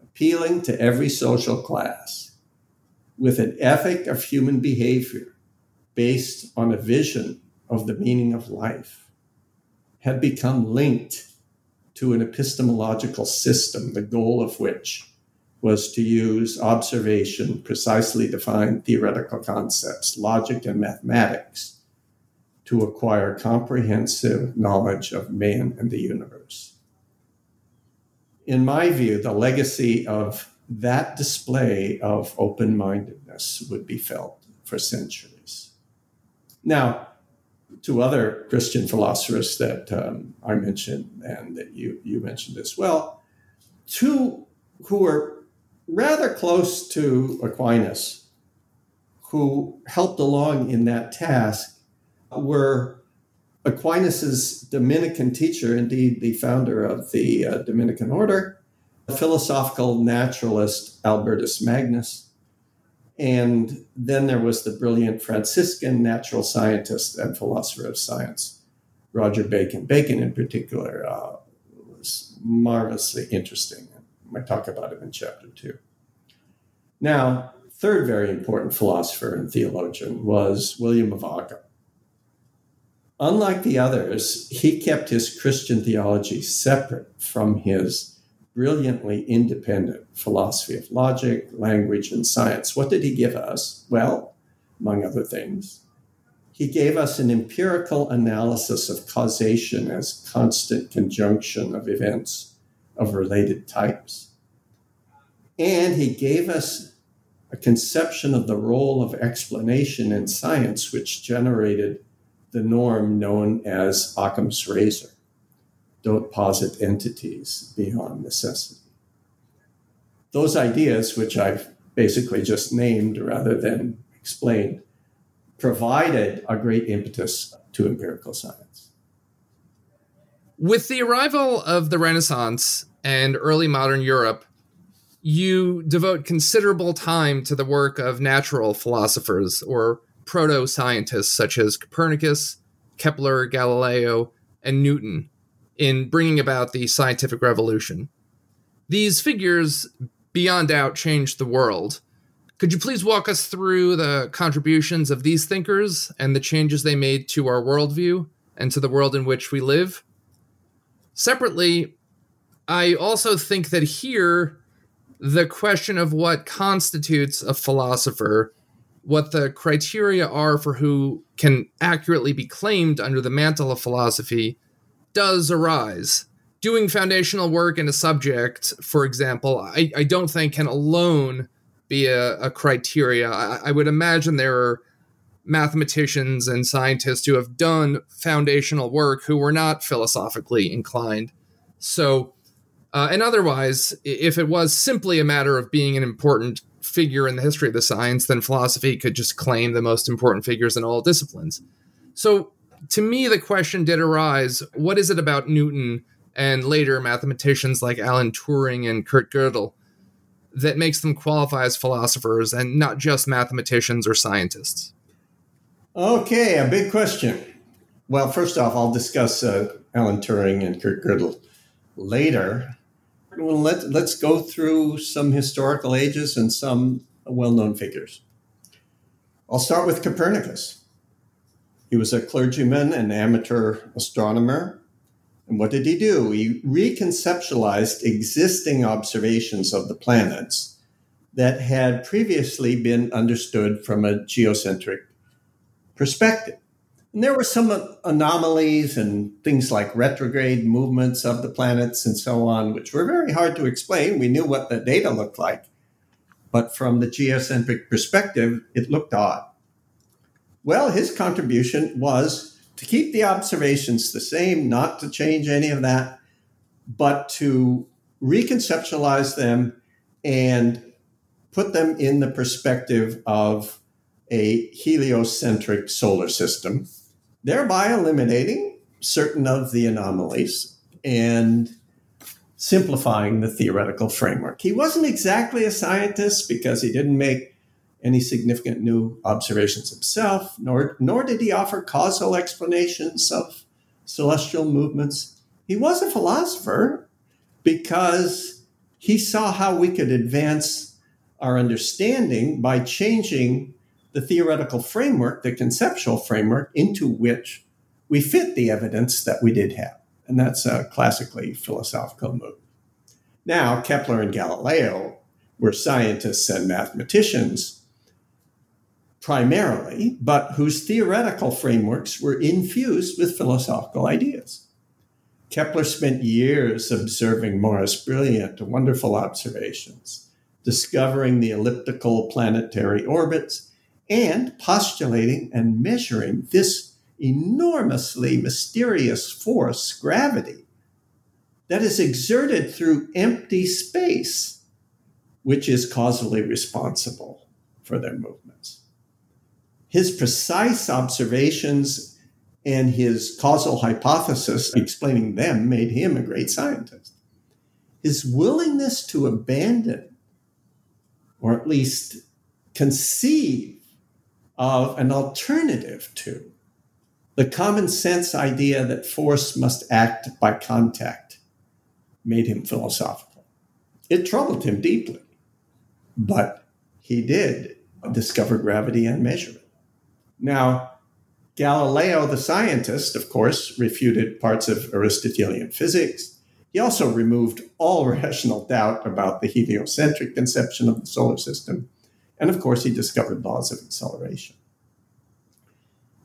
A: appealing to every social class, with an ethic of human behavior based on a vision of the meaning of life, had become linked to an epistemological system, the goal of which was to use observation, precisely defined theoretical concepts, logic, and mathematics to acquire comprehensive knowledge of man and the universe. In my view, the legacy of that display of open mindedness would be felt for centuries. Now, to other Christian philosophers that um, I mentioned and that you, you mentioned as well, two who were rather close to Aquinas, who helped along in that task, were Aquinas's Dominican teacher, indeed the founder of the uh, Dominican order, the philosophical naturalist Albertus Magnus, and then there was the brilliant Franciscan natural scientist and philosopher of science, Roger Bacon. Bacon, in particular, uh, was marvelously interesting. I talk about him in chapter two. Now, third very important philosopher and theologian was William of Ockham. Unlike the others, he kept his Christian theology separate from his brilliantly independent philosophy of logic, language, and science. What did he give us? Well, among other things, he gave us an empirical analysis of causation as constant conjunction of events of related types. And he gave us a conception of the role of explanation in science, which generated the norm known as Occam's razor don't posit entities beyond necessity. Those ideas, which I've basically just named rather than explained, provided a great impetus to empirical science.
B: With the arrival of the Renaissance and early modern Europe, you devote considerable time to the work of natural philosophers or proto scientists such as Copernicus, Kepler, Galileo, and Newton in bringing about the scientific revolution. These figures, beyond doubt, changed the world. Could you please walk us through the contributions of these thinkers and the changes they made to our worldview and to the world in which we live? Separately, I also think that here, the question of what constitutes a philosopher, what the criteria are for who can accurately be claimed under the mantle of philosophy, does arise. Doing foundational work in a subject, for example, I, I don't think can alone be a, a criteria. I, I would imagine there are mathematicians and scientists who have done foundational work who were not philosophically inclined. So, uh, and otherwise, if it was simply a matter of being an important figure in the history of the science, then philosophy could just claim the most important figures in all disciplines. So, to me, the question did arise what is it about Newton and later mathematicians like Alan Turing and Kurt Gödel that makes them qualify as philosophers and not just mathematicians or scientists?
A: Okay, a big question. Well, first off, I'll discuss uh, Alan Turing and Kurt Gödel later. Well, let, let's go through some historical ages and some well known figures. I'll start with Copernicus. He was a clergyman and amateur astronomer. And what did he do? He reconceptualized existing observations of the planets that had previously been understood from a geocentric perspective. And there were some anomalies and things like retrograde movements of the planets and so on, which were very hard to explain. We knew what the data looked like, but from the geocentric perspective, it looked odd. Well, his contribution was to keep the observations the same, not to change any of that, but to reconceptualize them and put them in the perspective of a heliocentric solar system, thereby eliminating certain of the anomalies and simplifying the theoretical framework. He wasn't exactly a scientist because he didn't make any significant new observations himself, nor, nor did he offer causal explanations of celestial movements. He was a philosopher because he saw how we could advance our understanding by changing the theoretical framework, the conceptual framework, into which we fit the evidence that we did have. And that's a classically philosophical move. Now, Kepler and Galileo were scientists and mathematicians primarily, but whose theoretical frameworks were infused with philosophical ideas. Kepler spent years observing Mars' brilliant, wonderful observations, discovering the elliptical planetary orbits, and postulating and measuring this enormously mysterious force, gravity, that is exerted through empty space, which is causally responsible for their movements his precise observations and his causal hypothesis explaining them made him a great scientist. His willingness to abandon, or at least conceive of an alternative to, the common sense idea that force must act by contact made him philosophical. It troubled him deeply, but he did discover gravity and measure it. Now, Galileo, the scientist, of course, refuted parts of Aristotelian physics. He also removed all rational doubt about the heliocentric conception of the solar system. And of course, he discovered laws of acceleration.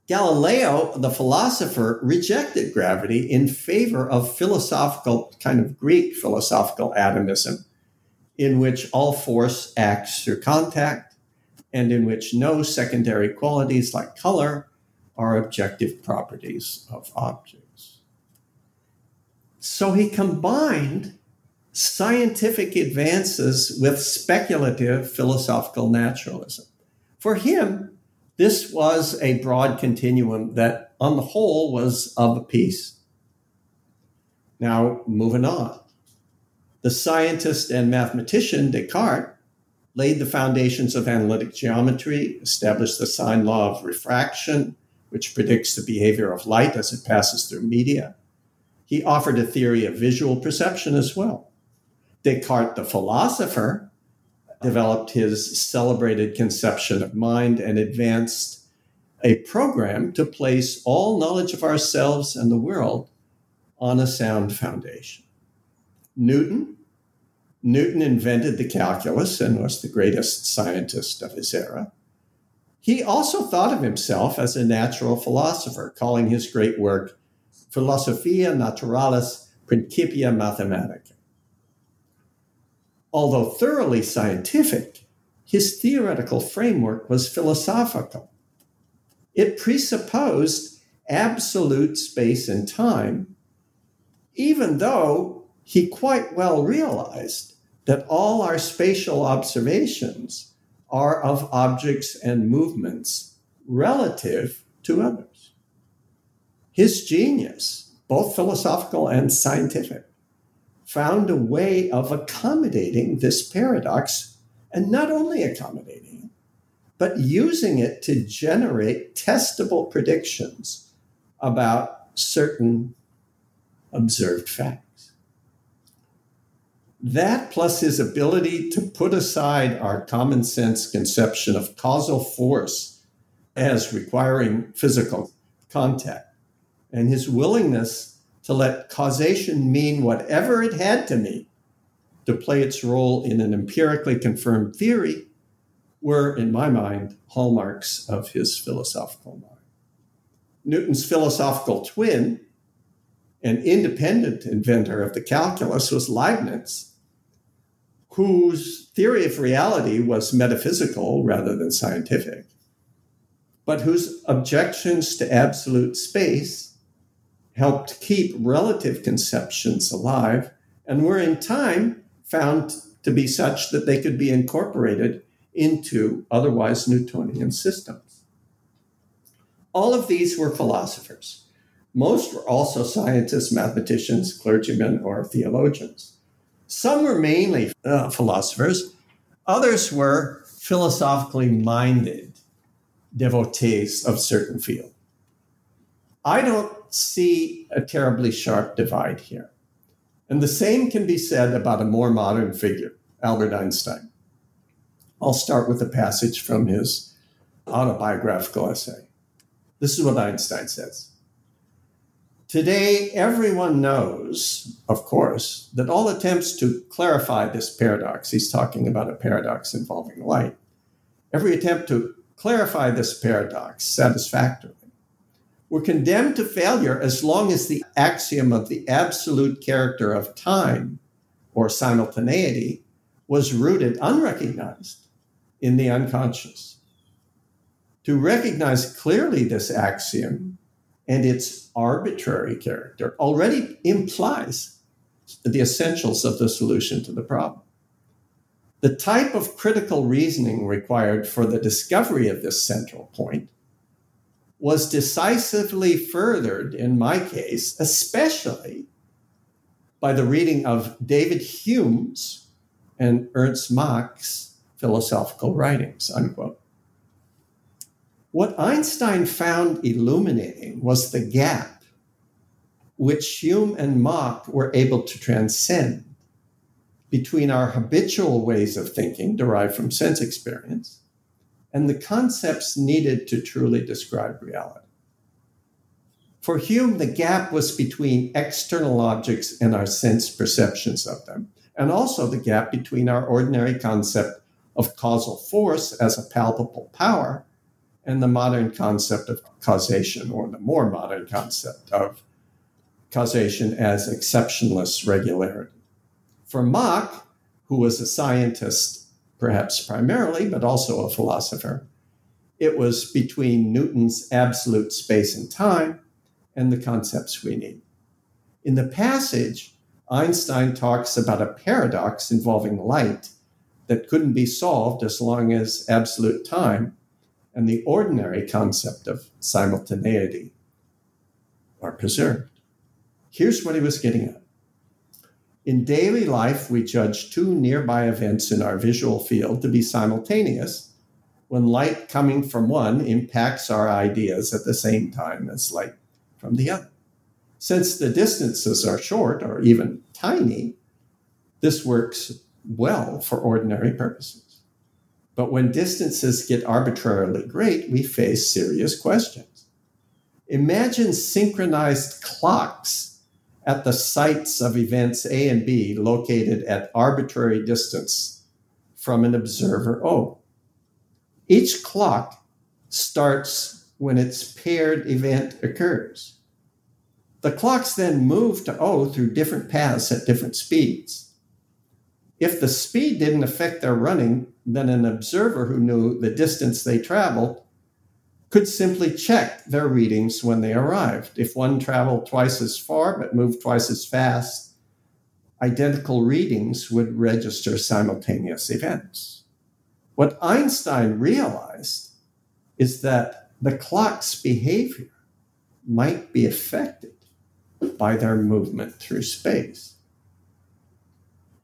A: Galileo, the philosopher, rejected gravity in favor of philosophical, kind of Greek philosophical atomism, in which all force acts through contact and in which no secondary qualities like color are objective properties of objects. So he combined scientific advances with speculative philosophical naturalism. For him, this was a broad continuum that, on the whole, was of a piece. Now, moving on. The scientist and mathematician Descartes laid the foundations of analytic geometry, established the sine law of refraction, which predicts the behavior of light as it passes through media. He offered a theory of visual perception as well. Descartes, the philosopher, developed his celebrated conception of mind and advanced a program to place all knowledge of ourselves and the world on a sound foundation. Newton. Newton invented the calculus and was the greatest scientist of his era. He also thought of himself as a natural philosopher, calling his great work Philosophia Naturalis Principia Mathematica. Although thoroughly scientific, his theoretical framework was philosophical. It presupposed absolute space and time, even though he quite well realized that all our spatial observations are of objects and movements relative to others. His genius, both philosophical and scientific, found a way of accommodating this paradox, and not only accommodating it, but using it to generate testable predictions about certain observed facts. That plus his ability to put aside our common sense conception of causal force as requiring physical contact and his willingness to let causation mean whatever it had to mean to play its role in an empirically confirmed theory were, in my mind, hallmarks of his philosophical mind. Newton's philosophical twin, an independent inventor of the calculus, was Leibniz whose theory of reality was metaphysical rather than scientific, but whose objections to absolute space helped keep relative conceptions alive and were in time found to be such that they could be incorporated into otherwise Newtonian systems. All of these were philosophers. Most were also scientists, mathematicians, clergymen, or theologians. Some were mainly uh, philosophers, others were philosophically minded devotees of certain field. I don't see a terribly sharp divide here. And the same can be said about a more modern figure, Albert Einstein. I'll start with a passage from his autobiographical essay. This is what Einstein says Today, everyone knows, of course, that all attempts to clarify this paradox, he's talking about a paradox involving light, every attempt to clarify this paradox satisfactorily were condemned to failure as long as the axiom of the absolute character of time or simultaneity was rooted unrecognized in the unconscious. To recognize clearly this axiom and its arbitrary character already implies the essentials of the solution to the problem. The type of critical reasoning required for the discovery of this central point was decisively furthered in my case, especially by the reading of David Hume's and Ernst Mach's philosophical writings, unquote. What Einstein found illuminating was the gap which Hume and Mach were able to transcend between our habitual ways of thinking derived from sense experience and the concepts needed to truly describe reality. For Hume, the gap was between external objects and our sense perceptions of them, and also the gap between our ordinary concept of causal force as a palpable power and the modern concept of causation, or the more modern concept of causation as exceptionless regularity. For Mach, who was a scientist perhaps primarily, but also a philosopher, it was between Newton's absolute space and time and the concepts we need. In the passage, Einstein talks about a paradox involving light that couldn't be solved as long as absolute time and the ordinary concept of simultaneity are preserved. Here's what he was getting at. In daily life, we judge two nearby events in our visual field to be simultaneous when light coming from one impacts our ideas at the same time as light from the other. Since the distances are short or even tiny, this works well for ordinary purposes. But when distances get arbitrarily great, we face serious questions. Imagine synchronized clocks at the sites of events A and B located at arbitrary distance from an observer O. Each clock starts when its paired event occurs. The clocks then move to O through different paths at different speeds. If the speed didn't affect their running, then an observer who knew the distance they traveled could simply check their readings when they arrived. If one traveled twice as far but moved twice as fast, identical readings would register simultaneous events. What Einstein realized is that the clock's behavior might be affected by their movement through space.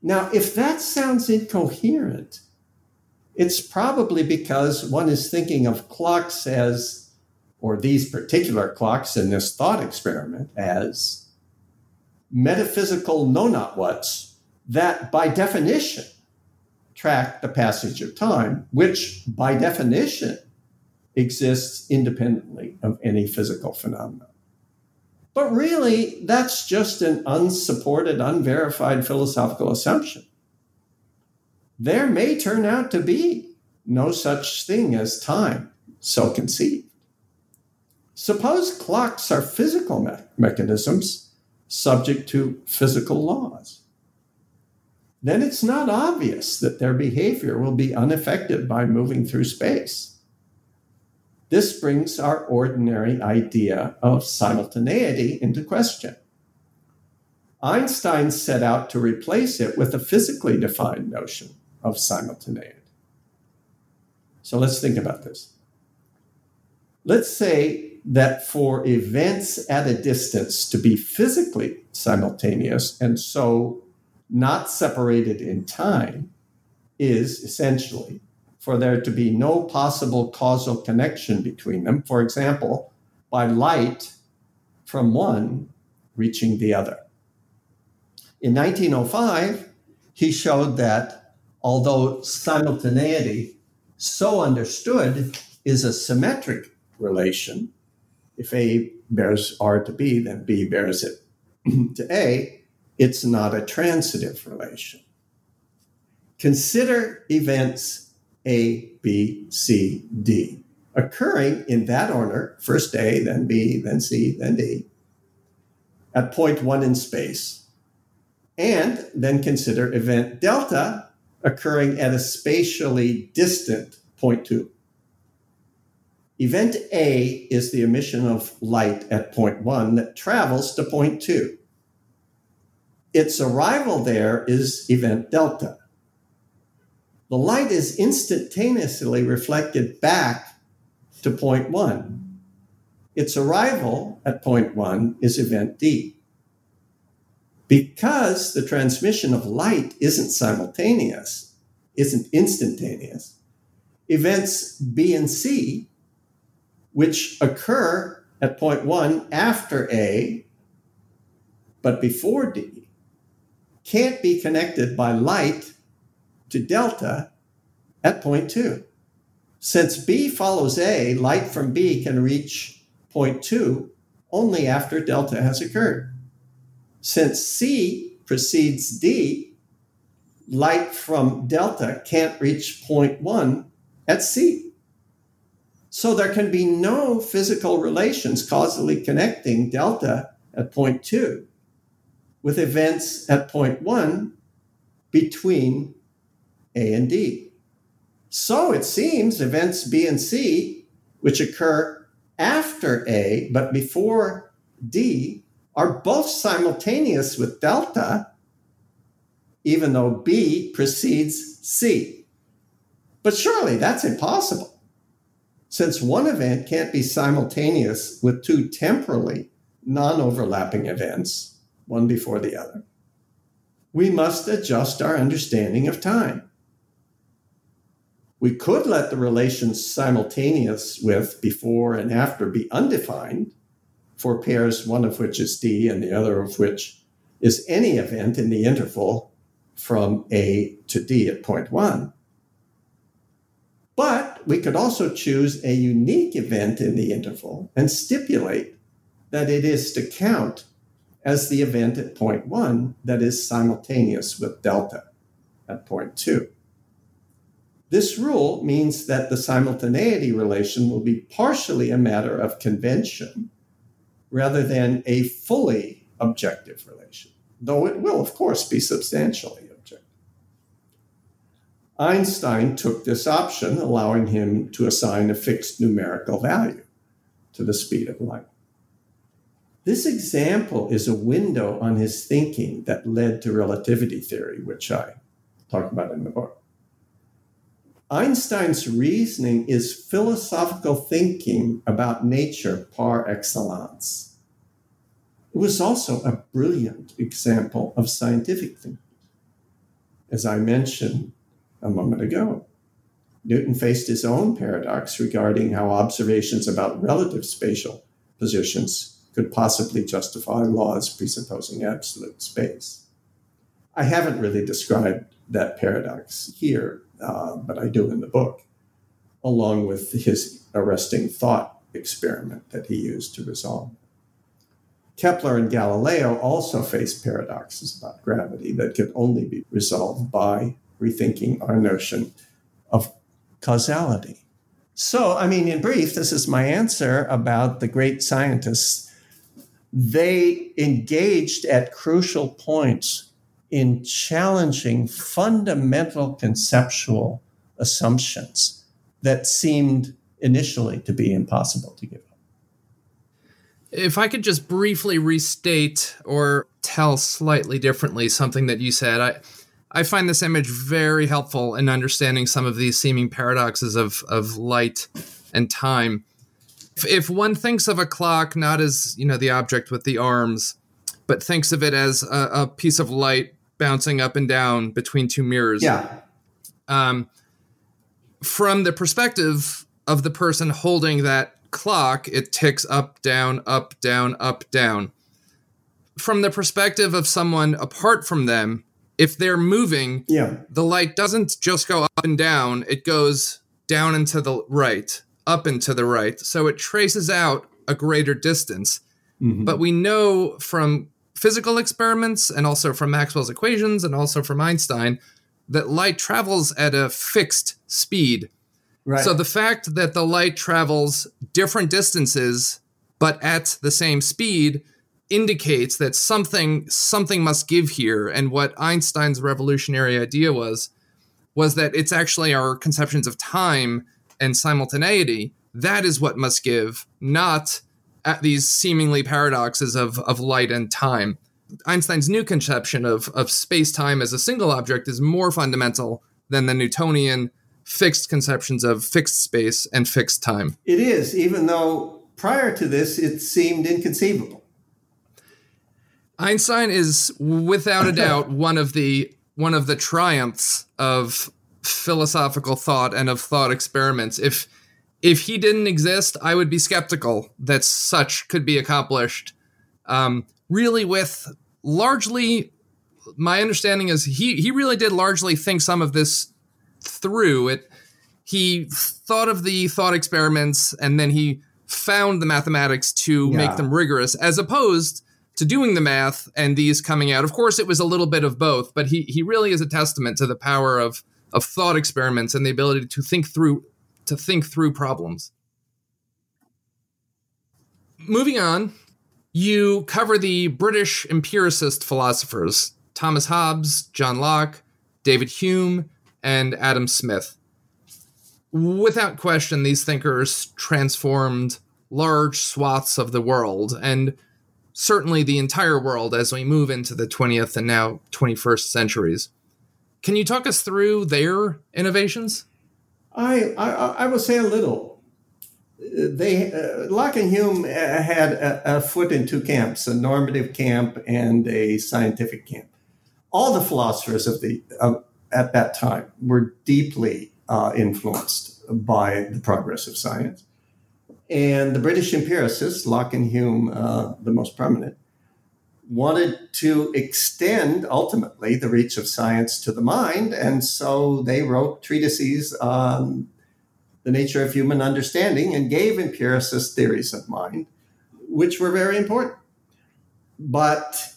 A: Now, if that sounds incoherent, it's probably because one is thinking of clocks as, or these particular clocks in this thought experiment, as metaphysical know not whats that by definition track the passage of time, which by definition exists independently of any physical phenomenon. But really, that's just an unsupported, unverified philosophical assumption. There may turn out to be no such thing as time, so conceived. Suppose clocks are physical me- mechanisms subject to physical laws. Then it's not obvious that their behavior will be unaffected by moving through space. This brings our ordinary idea of simultaneity into question. Einstein set out to replace it with a physically defined notion of simultaneity. So let's think about this. Let's say that for events at a distance to be physically simultaneous and so not separated in time is essentially for there to be no possible causal connection between them, for example, by light from one reaching the other. In 1905, he showed that although simultaneity, so understood, is a symmetric relation, if A bears R to B, then B bears it to A, it's not a transitive relation. Consider events a, B, C, D, occurring in that order first A, then B, then C, then D, at point one in space. And then consider event delta occurring at a spatially distant point two. Event A is the emission of light at point one that travels to point two. Its arrival there is event delta the light is instantaneously reflected back to point one. its arrival at point one is event D. Because the transmission of light isn't simultaneous, isn't instantaneous, events B and C, which occur at point one after A, but before D, can't be connected by light to delta at point two. Since B follows A, light from B can reach point two only after delta has occurred. Since C precedes D, light from delta can't reach point one at C. So there can be no physical relations causally connecting delta at point two with events at point one between A and D. So it seems events B and C, which occur after A but before D, are both simultaneous with delta, even though B precedes C. But surely that's impossible. Since one event can't be simultaneous with two temporally non overlapping events, one before the other, we must adjust our understanding of time. We could let the relations simultaneous with before and after be undefined for pairs, one of which is D and the other of which is any event in the interval from A to D at point one. But we could also choose a unique event in the interval and stipulate that it is to count as the event at point one that is simultaneous with delta at point two. This rule means that the simultaneity relation will be partially a matter of convention rather than a fully objective relation, though it will, of course, be substantially objective. Einstein took this option, allowing him to assign a fixed numerical value to the speed of light. This example is a window on his thinking that led to relativity theory, which I talk about in the book. Einstein's reasoning is philosophical thinking about nature par excellence. It was also a brilliant example of scientific thinking. As I mentioned a moment ago, Newton faced his own paradox regarding how observations about relative spatial positions could possibly justify laws presupposing absolute space. I haven't really described that paradox here uh, but I do in the book, along with his arresting thought experiment that he used to resolve. Kepler and Galileo also faced paradoxes about gravity that could only be resolved by rethinking our notion of causality. So, I mean, in brief, this is my answer about the great scientists. They engaged at crucial points in challenging fundamental conceptual assumptions that seemed initially to be impossible to give up.
B: If I could just briefly restate or tell slightly differently something that you said, I I find this image very helpful in understanding some of these seeming paradoxes of of light and time. If, if one thinks of a clock not as you know the object with the arms, but thinks of it as a, a piece of light bouncing up and down between two mirrors.
A: Yeah.
B: Um, from the perspective of the person holding that clock, it ticks up, down, up, down, up, down. From the perspective of someone apart from them, if they're moving,
A: yeah.
B: the light doesn't just go up and down, it goes down and to the right, up and to the right. So it traces out a greater distance. Mm-hmm. But we know from physical experiments and also from Maxwell's equations and also from Einstein that light travels at a fixed speed. Right. So the fact that the light travels different distances but at the same speed indicates that something something must give here and what Einstein's revolutionary idea was was that it's actually our conceptions of time and simultaneity that is what must give not at these seemingly paradoxes of, of light and time. Einstein's new conception of, of space time as a single object is more fundamental than the Newtonian fixed conceptions of fixed space and fixed time.
A: It is, even though prior to this, it seemed inconceivable.
B: Einstein is without a doubt one of the one of the triumphs of philosophical thought and of thought experiments. If if he didn't exist, I would be skeptical that such could be accomplished. Um, really, with largely, my understanding is he he really did largely think some of this through. It he thought of the thought experiments and then he found the mathematics to yeah. make them rigorous, as opposed to doing the math and these coming out. Of course, it was a little bit of both, but he he really is a testament to the power of of thought experiments and the ability to think through to think through problems. Moving on, you cover the British empiricist philosophers Thomas Hobbes, John Locke, David Hume, and Adam Smith. Without question, these thinkers transformed large swaths of the world and certainly the entire world as we move into the 20th and now 21st centuries. Can you talk us through their innovations?
A: I, I, I will say a little. They uh, Locke and Hume had a, a, foot in two camps: a normative camp and a scientific camp. All the philosophers of the of, at that time were deeply uh, influenced by the progress of science, and the British empiricists, Locke and Hume, uh, the most prominent, wanted to extend ultimately the reach of science to the mind. And so they wrote treatises on the nature of human understanding and gave empiricist theories of mind, which were very important. But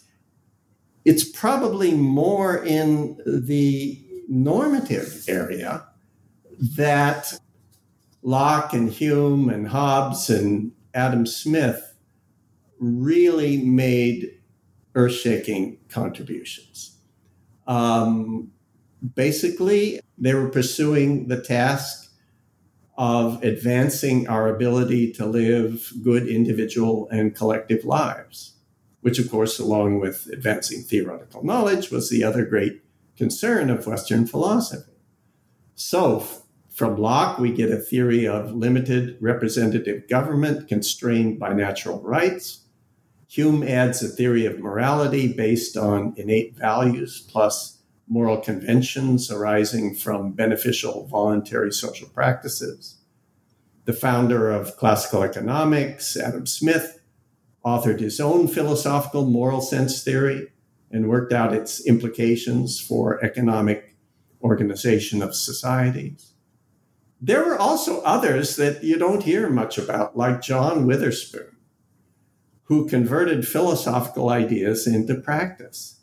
A: it's probably more in the normative area that Locke and Hume and Hobbes and Adam Smith really made earth shaking contributions. Um, basically, they were pursuing the task of advancing our ability to live good individual and collective lives, which, of course, along with advancing theoretical knowledge, was the other great concern of Western philosophy. So, from Locke, we get a theory of limited representative government constrained by natural rights. Hume adds a theory of morality based on innate values plus moral conventions arising from beneficial voluntary social practices. The founder of classical economics, Adam Smith, authored his own philosophical moral sense theory and worked out its implications for economic organization of societies. There were also others that you don't hear much about, like John Witherspoon who converted philosophical ideas into practice.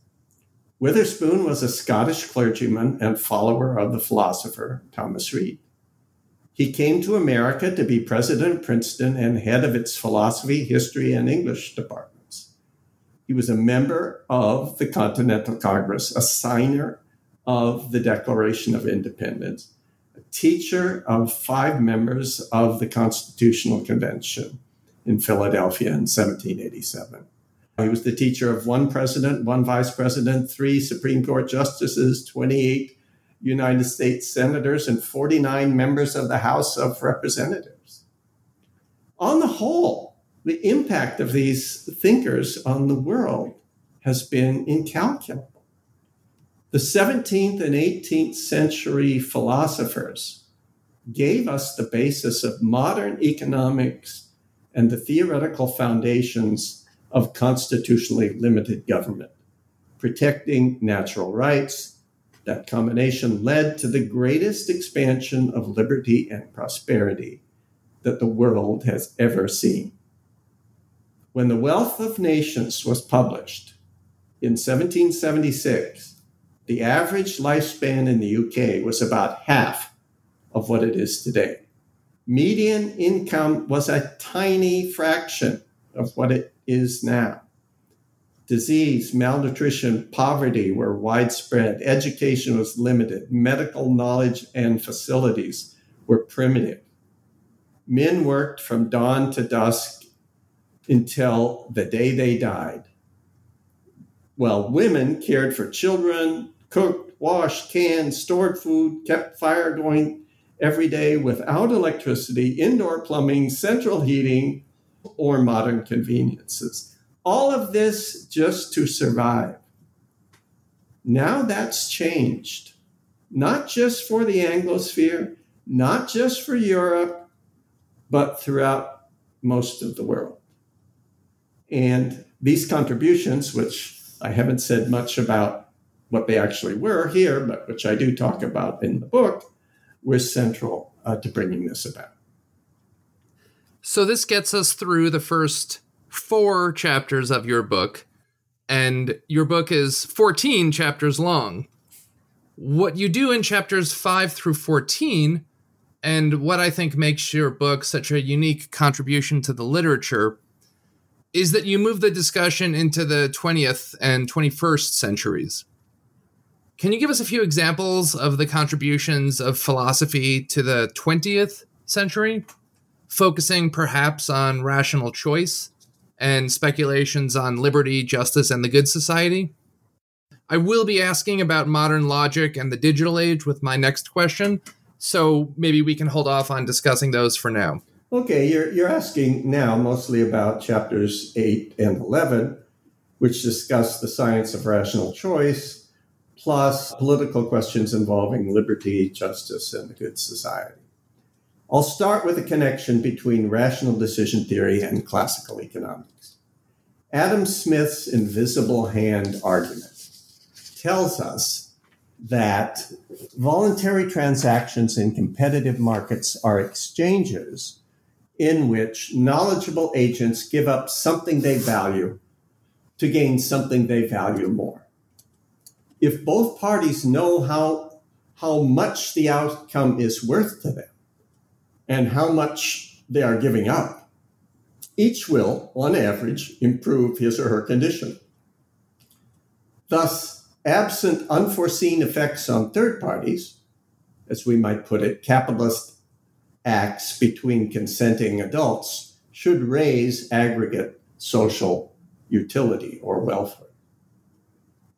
A: Witherspoon was a Scottish clergyman and follower of the philosopher Thomas Reid. He came to America to be president of Princeton and head of its philosophy, history, and English departments. He was a member of the Continental Congress, a signer of the Declaration of Independence, a teacher of five members of the Constitutional Convention, in Philadelphia in 1787. He was the teacher of one president, one vice president, three Supreme Court justices, 28 United States senators, and 49 members of the House of Representatives. On the whole, the impact of these thinkers on the world has been incalculable. The 17th and 18th century philosophers gave us the basis of modern economics and the theoretical foundations of constitutionally limited government, protecting natural rights. That combination led to the greatest expansion of liberty and prosperity that the world has ever seen. When The Wealth of Nations was published in 1776, the average lifespan in the UK was about half of what it is today median income was a tiny fraction of what it is now. Disease, malnutrition, poverty were widespread. Education was limited. Medical knowledge and facilities were primitive. Men worked from dawn to dusk until the day they died. While women cared for children, cooked, washed, canned, stored food, kept fire going, every day without electricity, indoor plumbing, central heating, or modern conveniences. All of this just to survive. Now that's changed, not just for the Anglosphere, not just for Europe, but throughout most of the world. And these contributions, which I haven't said much about what they actually were here, but which I do talk about in the book, were central uh, to bringing this about.
B: So, this gets us through the first four chapters of your book, and your book is 14 chapters long. What you do in chapters 5 through 14, and what I think makes your book such a unique contribution to the literature, is that you move the discussion into the 20th and 21st centuries. Can you give us a few examples of the contributions of philosophy to the 20th century, focusing perhaps on rational choice and speculations on liberty, justice, and the good society? I will be asking about modern logic and the digital age with my next question, so maybe we can hold off on discussing those for now.
A: Okay, you're, you're asking now mostly about chapters 8 and 11, which discuss the science of rational choice plus political questions involving liberty, justice, and the good society. I'll start with a connection between rational decision theory and classical economics. Adam Smith's invisible hand argument tells us that voluntary transactions in competitive markets are exchanges in which knowledgeable agents give up something they value to gain something they value more if both parties know how, how much the outcome is worth to them and how much they are giving up, each will, on average, improve his or her condition. Thus, absent unforeseen effects on third parties, as we might put it, capitalist acts between consenting adults should raise aggregate social utility or welfare.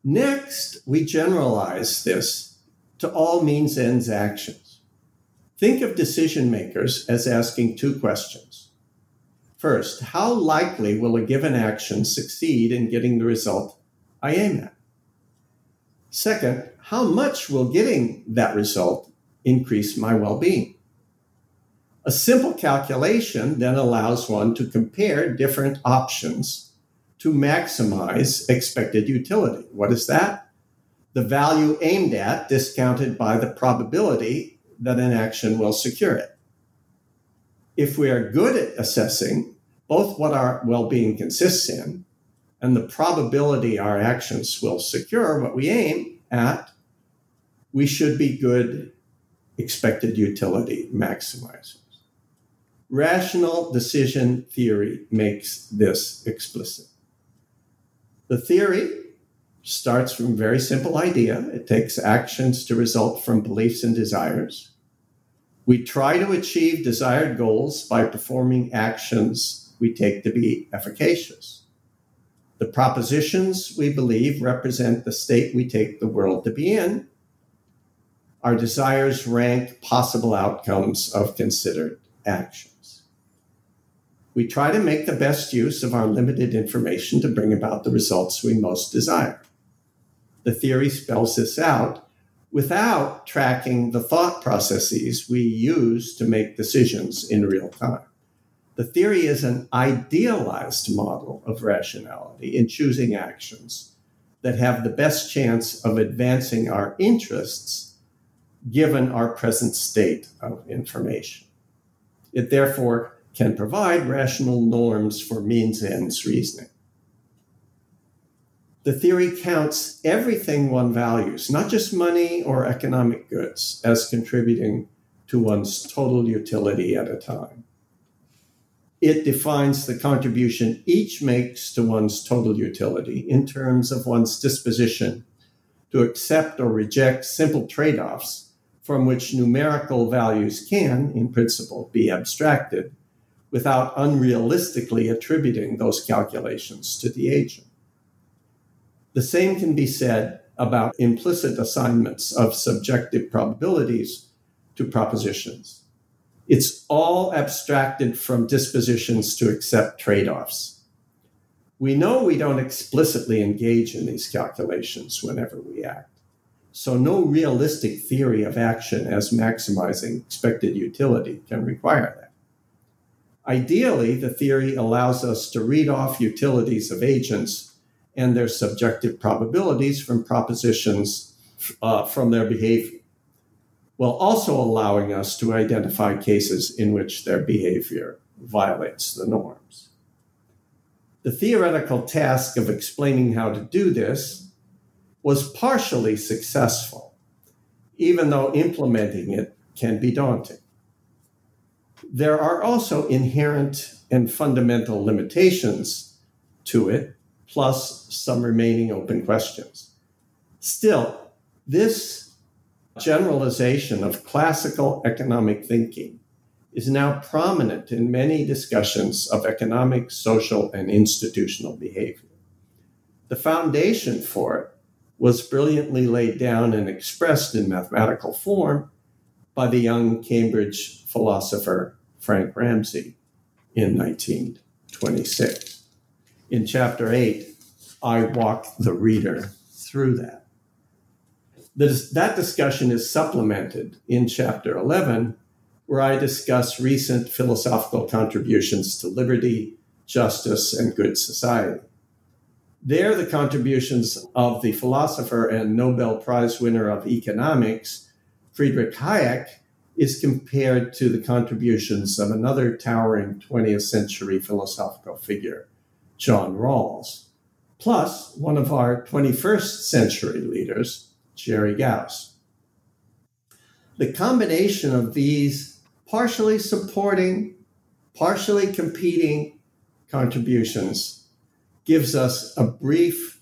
A: Next, we generalize this to all means ends actions. Think of decision makers as asking two questions. First, how likely will a given action succeed in getting the result I aim at? Second, how much will getting that result increase my well being? A simple calculation then allows one to compare different options to maximize expected utility. What is that? The value aimed at discounted by the probability that an action will secure it. If we are good at assessing both what our well being consists in and the probability our actions will secure what we aim at, we should be good expected utility maximizers. Rational decision theory makes this explicit. The theory starts from a very simple idea. It takes actions to result from beliefs and desires. We try to achieve desired goals by performing actions we take to be efficacious. The propositions we believe represent the state we take the world to be in. Our desires rank possible outcomes of considered action we try to make the best use of our limited information to bring about the results we most desire. The theory spells this out without tracking the thought processes we use to make decisions in real time. The theory is an idealized model of rationality in choosing actions that have the best chance of advancing our interests given our present state of information. It therefore can provide rational norms for means ends reasoning. The theory counts everything one values, not just money or economic goods, as contributing to one's total utility at a time. It defines the contribution each makes to one's total utility in terms of one's disposition to accept or reject simple trade offs from which numerical values can, in principle, be abstracted without unrealistically attributing those calculations to the agent. The same can be said about implicit assignments of subjective probabilities to propositions. It's all abstracted from dispositions to accept trade offs. We know we don't explicitly engage in these calculations whenever we act. So, no realistic theory of action as maximizing expected utility can require that. Ideally, the theory allows us to read off utilities of agents and their subjective probabilities from propositions uh, from their behavior, while also allowing us to identify cases in which their behavior violates the norms. The theoretical task of explaining how to do this was partially successful, even though implementing it can be daunting. There are also inherent and fundamental limitations to it, plus some remaining open questions. Still, this generalization of classical economic thinking is now prominent in many discussions of economic, social, and institutional behavior. The foundation for it was brilliantly laid down and expressed in mathematical form by the young Cambridge philosopher Frank Ramsey in 1926. In chapter 8, I walk the reader through that. This, that discussion is supplemented in chapter 11, where I discuss recent philosophical contributions to liberty, justice, and good society. There, the contributions of the philosopher and Nobel Prize winner of economics, Friedrich Hayek, is compared to the contributions of another towering 20th century philosophical figure, John Rawls, plus one of our 21st century leaders, Jerry Gaus. The combination of these partially supporting, partially competing contributions gives us a brief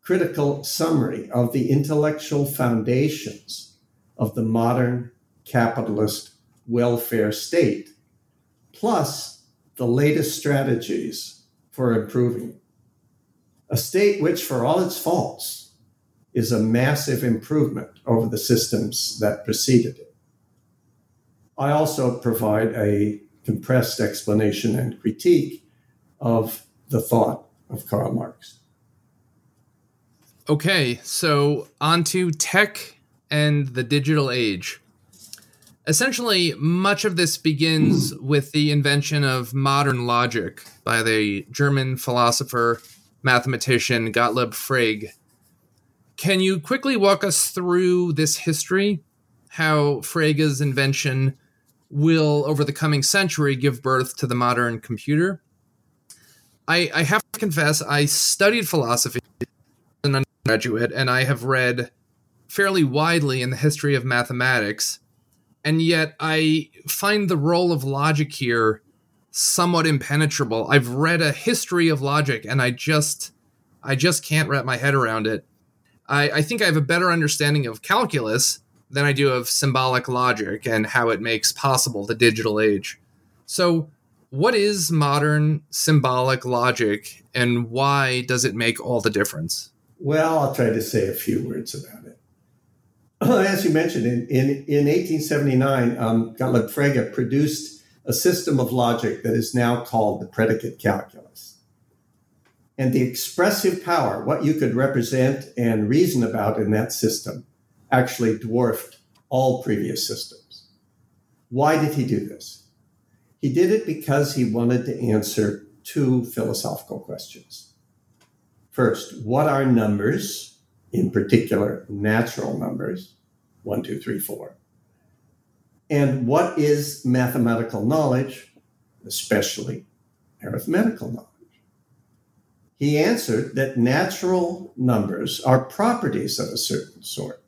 A: critical summary of the intellectual foundations of the modern capitalist welfare state, plus the latest strategies for improving. A state which, for all its faults, is a massive improvement over the systems that preceded it. I also provide a compressed explanation and critique of the thought of Karl Marx.
B: Okay, so on to tech and the digital age. Essentially, much of this begins with the invention of modern logic by the German philosopher, mathematician Gottlob Frege. Can you quickly walk us through this history? How Frege's invention will, over the coming century, give birth to the modern computer? I, I have to confess, I studied philosophy as an undergraduate, and I have read fairly widely in the history of mathematics and yet I find the role of logic here somewhat impenetrable. I've read a history of logic and I just I just can't wrap my head around it. I, I think I have a better understanding of calculus than I do of symbolic logic and how it makes possible the digital age. So, what is modern symbolic logic and why does it make all the difference?
A: Well, I'll try to say a few words about. as you mentioned, in, in, in 1879, um, Gottlob Frege produced a system of logic that is now called the predicate calculus. And the expressive power, what you could represent and reason about in that system, actually dwarfed all previous systems. Why did he do this? He did it because he wanted to answer two philosophical questions. First, what are numbers? In particular natural numbers one, two, three, four. And what is mathematical knowledge, especially arithmetical knowledge? He answered that natural numbers are properties of a certain sort,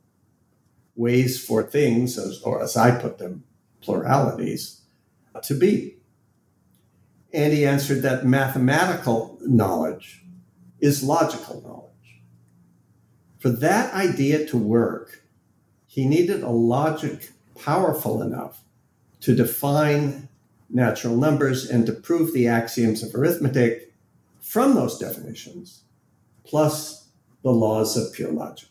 A: ways for things, or as I put them, pluralities, to be. And he answered that mathematical knowledge is logical knowledge. For that idea to work, he needed a logic powerful enough to define natural numbers and to prove the axioms of arithmetic from those definitions, plus the laws of pure logic.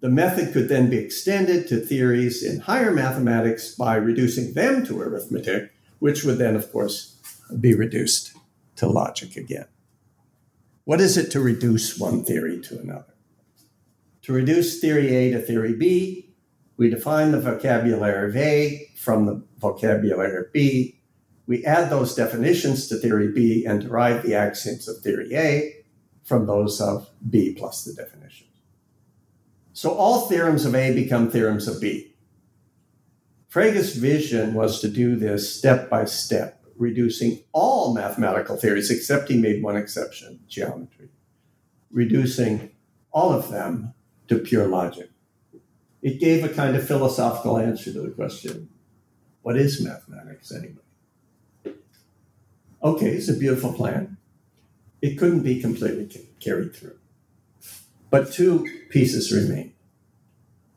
A: The method could then be extended to theories in higher mathematics by reducing them to arithmetic, which would then, of course, be reduced to logic again. What is it to reduce one theory to another? To reduce theory A to theory B, we define the vocabulary of A from the vocabulary of B. We add those definitions to theory B and derive the axioms of theory A from those of B plus the definitions. So all theorems of A become theorems of B. Frege's vision was to do this step by step, reducing all mathematical theories, except he made one exception geometry, reducing all of them to pure logic. It gave a kind of philosophical answer to the question what is mathematics anyway? Okay, it's a beautiful plan. It couldn't be completely carried through. But two pieces remain.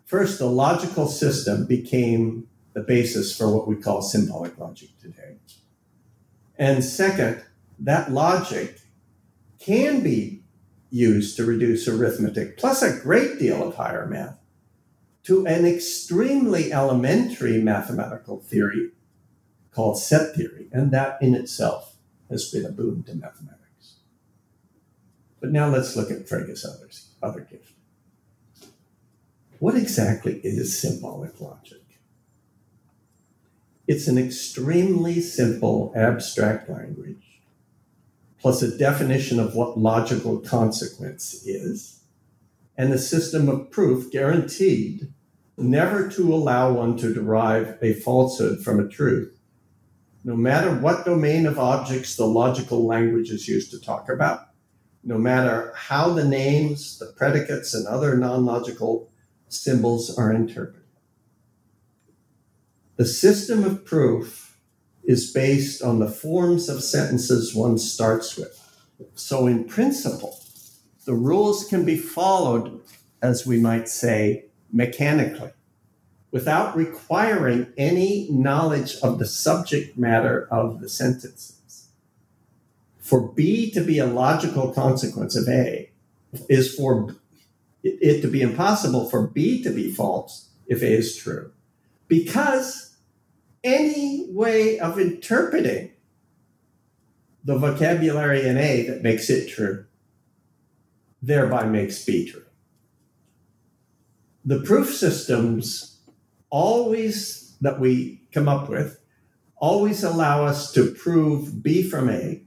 A: First, the logical system became the basis for what we call symbolic logic today. And second, that logic can be used to reduce arithmetic, plus a great deal of higher math, to an extremely elementary mathematical theory called set theory. And that in itself has been a boon to mathematics. But now let's look at Frege's other gift. What exactly is symbolic logic? It's an extremely simple abstract language plus a definition of what logical consequence is and a system of proof guaranteed never to allow one to derive a falsehood from a truth, no matter what domain of objects the logical language is used to talk about no matter how the names, the predicates, and other non logical symbols are interpreted. The system of proof is based on the forms of sentences one starts with. So, in principle, the rules can be followed, as we might say, mechanically, without requiring any knowledge of the subject matter of the sentences for B to be a logical consequence of A is for it to be impossible for B to be false if A is true. Because any way of interpreting the vocabulary in A that makes it true thereby makes B true. The proof systems always that we come up with always allow us to prove B from A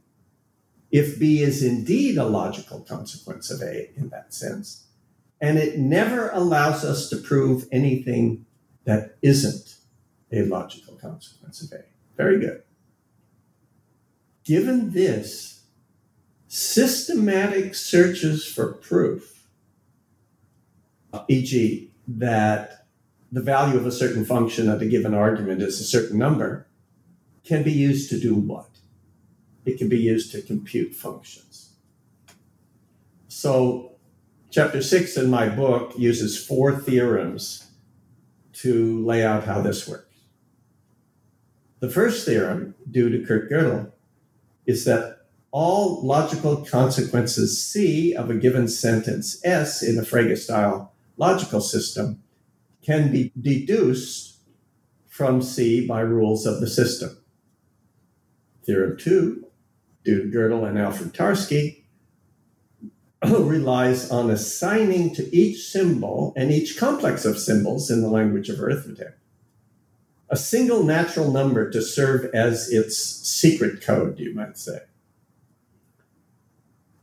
A: if B is indeed a logical consequence of A in that sense. And it never allows us to prove anything that isn't a logical consequence of A. Very good. Given this, systematic searches for proof, e.g., that the value of a certain function at a given argument is a certain number, can be used to do what? it can be used to compute functions. So, chapter six in my book uses four theorems to lay out how this works. The first theorem, due to Kurt Gödel, is that all logical consequences C of a given sentence S in a Frege style logical system can be deduced from C by rules of the system. Theorem two due to Gödel and Alfred Tarski, relies on assigning to each symbol and each complex of symbols in the language of arithmetic a single natural number to serve as its secret code, you might say.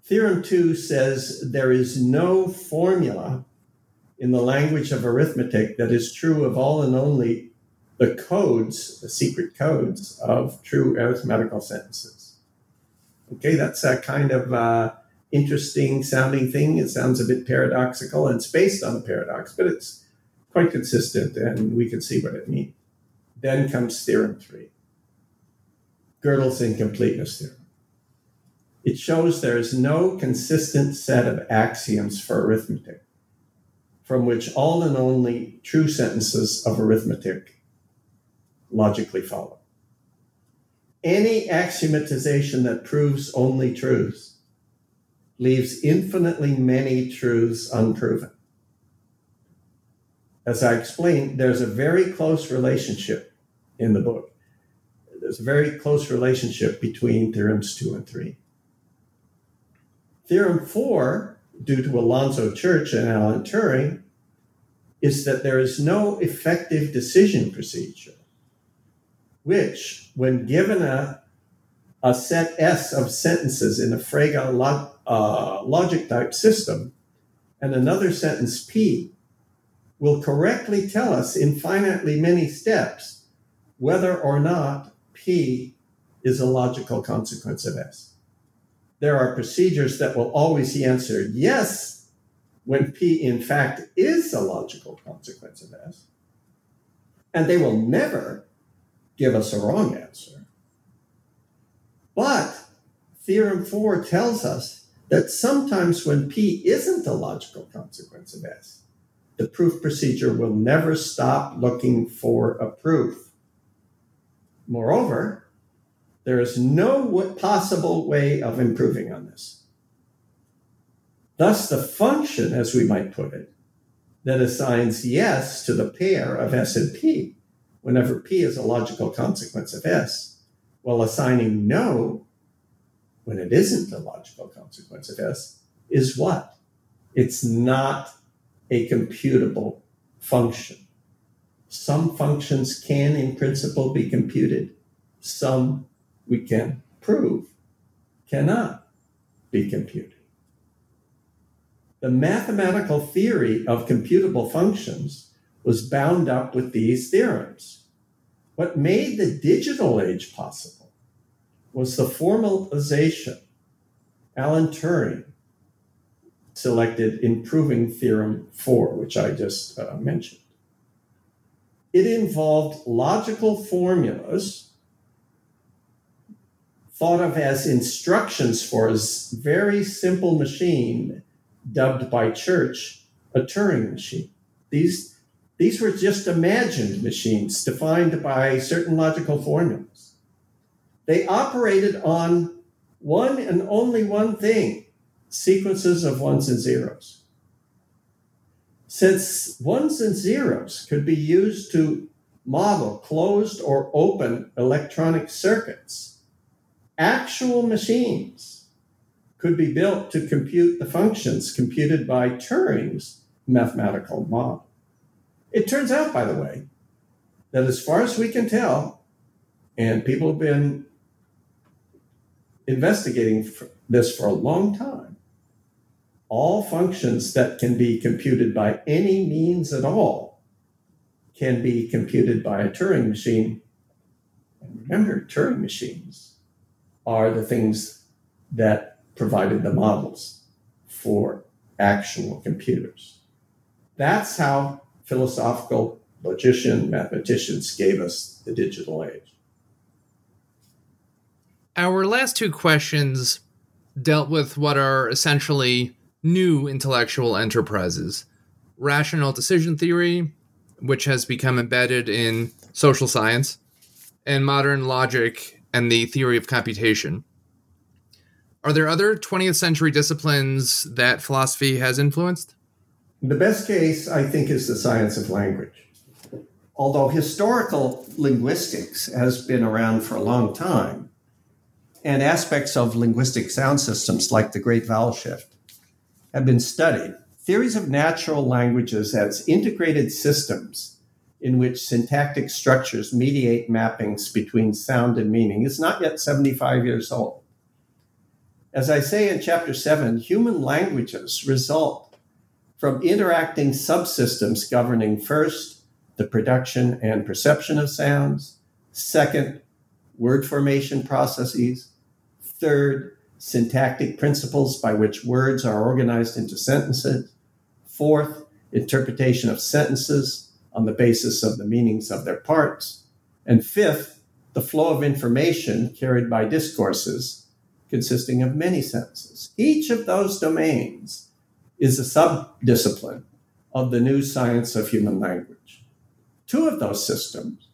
A: Theorem 2 says there is no formula in the language of arithmetic that is true of all and only the codes, the secret codes of true arithmetical sentences. Okay, that's a kind of uh, interesting sounding thing. It sounds a bit paradoxical and it's based on a paradox, but it's quite consistent and we can see what it means. Then comes theorem three Gödel's incompleteness theorem. It shows there is no consistent set of axioms for arithmetic from which all and only true sentences of arithmetic logically follow any axiomatization that proves only truths leaves infinitely many truths unproven. As I explained, there's a very close relationship in the book. There's a very close relationship between theorems two and three. Theorem four, due to Alonzo Church and Alan Turing, is that there is no effective decision procedure, which, when given a, a set S of sentences in a Frege log, uh, logic type system and another sentence P, will correctly tell us in finitely many steps whether or not P is a logical consequence of S. There are procedures that will always answer yes when P in fact is a logical consequence of S, and they will never give us a wrong answer. But Theorem 4 tells us that sometimes when P isn't a logical consequence of S, the proof procedure will never stop looking for a proof. Moreover, there is no possible way of improving on this. Thus, the function, as we might put it, that assigns yes to the pair of S and P whenever P is a logical consequence of S, while assigning no when it isn't a logical consequence of S, is what? It's not a computable function. Some functions can, in principle, be computed. Some we can prove cannot be computed. The mathematical theory of computable functions was bound up with these theorems. What made the digital age possible was the formalization, Alan Turing, selected improving theorem 4, which I just uh, mentioned. It involved logical formulas thought of as instructions for a very simple machine dubbed by Church a Turing machine. These, these were just imagined machines defined by certain logical formulas. They operated on one and only one thing sequences of ones and zeros. Since ones and zeros could be used to model closed or open electronic circuits, actual machines could be built to compute the functions computed by Turing's mathematical model. It turns out, by the way, that as far as we can tell, and people have been investigating this for a long time, all functions that can be computed by any means at all can be computed by a Turing machine. And remember, Turing machines are the things that provided the models for actual computers. That's how philosophical logician mathematicians gave us the digital age.
B: Our last two questions dealt with what are essentially new intellectual enterprises rational decision theory, which has become embedded in social science, and modern logic and the theory of computation. Are there other 20th century disciplines that philosophy has influenced?
A: The best case, I think, is the science of language. Although historical linguistics has been around for a long time, and aspects of linguistic sound systems like the Great Vowel Shift have been studied. Theories of natural languages as integrated systems in which syntactic structures mediate mappings between sound and meaning is not yet 75 years old. As I say in chapter 7, human languages result from interacting subsystems governing first, the production and perception of sounds, second, word formation processes, third, syntactic principles by which words are organized into sentences. Fourth, interpretation of sentences on the basis of the meanings of their parts. And fifth, the flow of information carried by discourses consisting of many sentences. Each of those domains is a subdiscipline of the new science of human language. Two of those systems,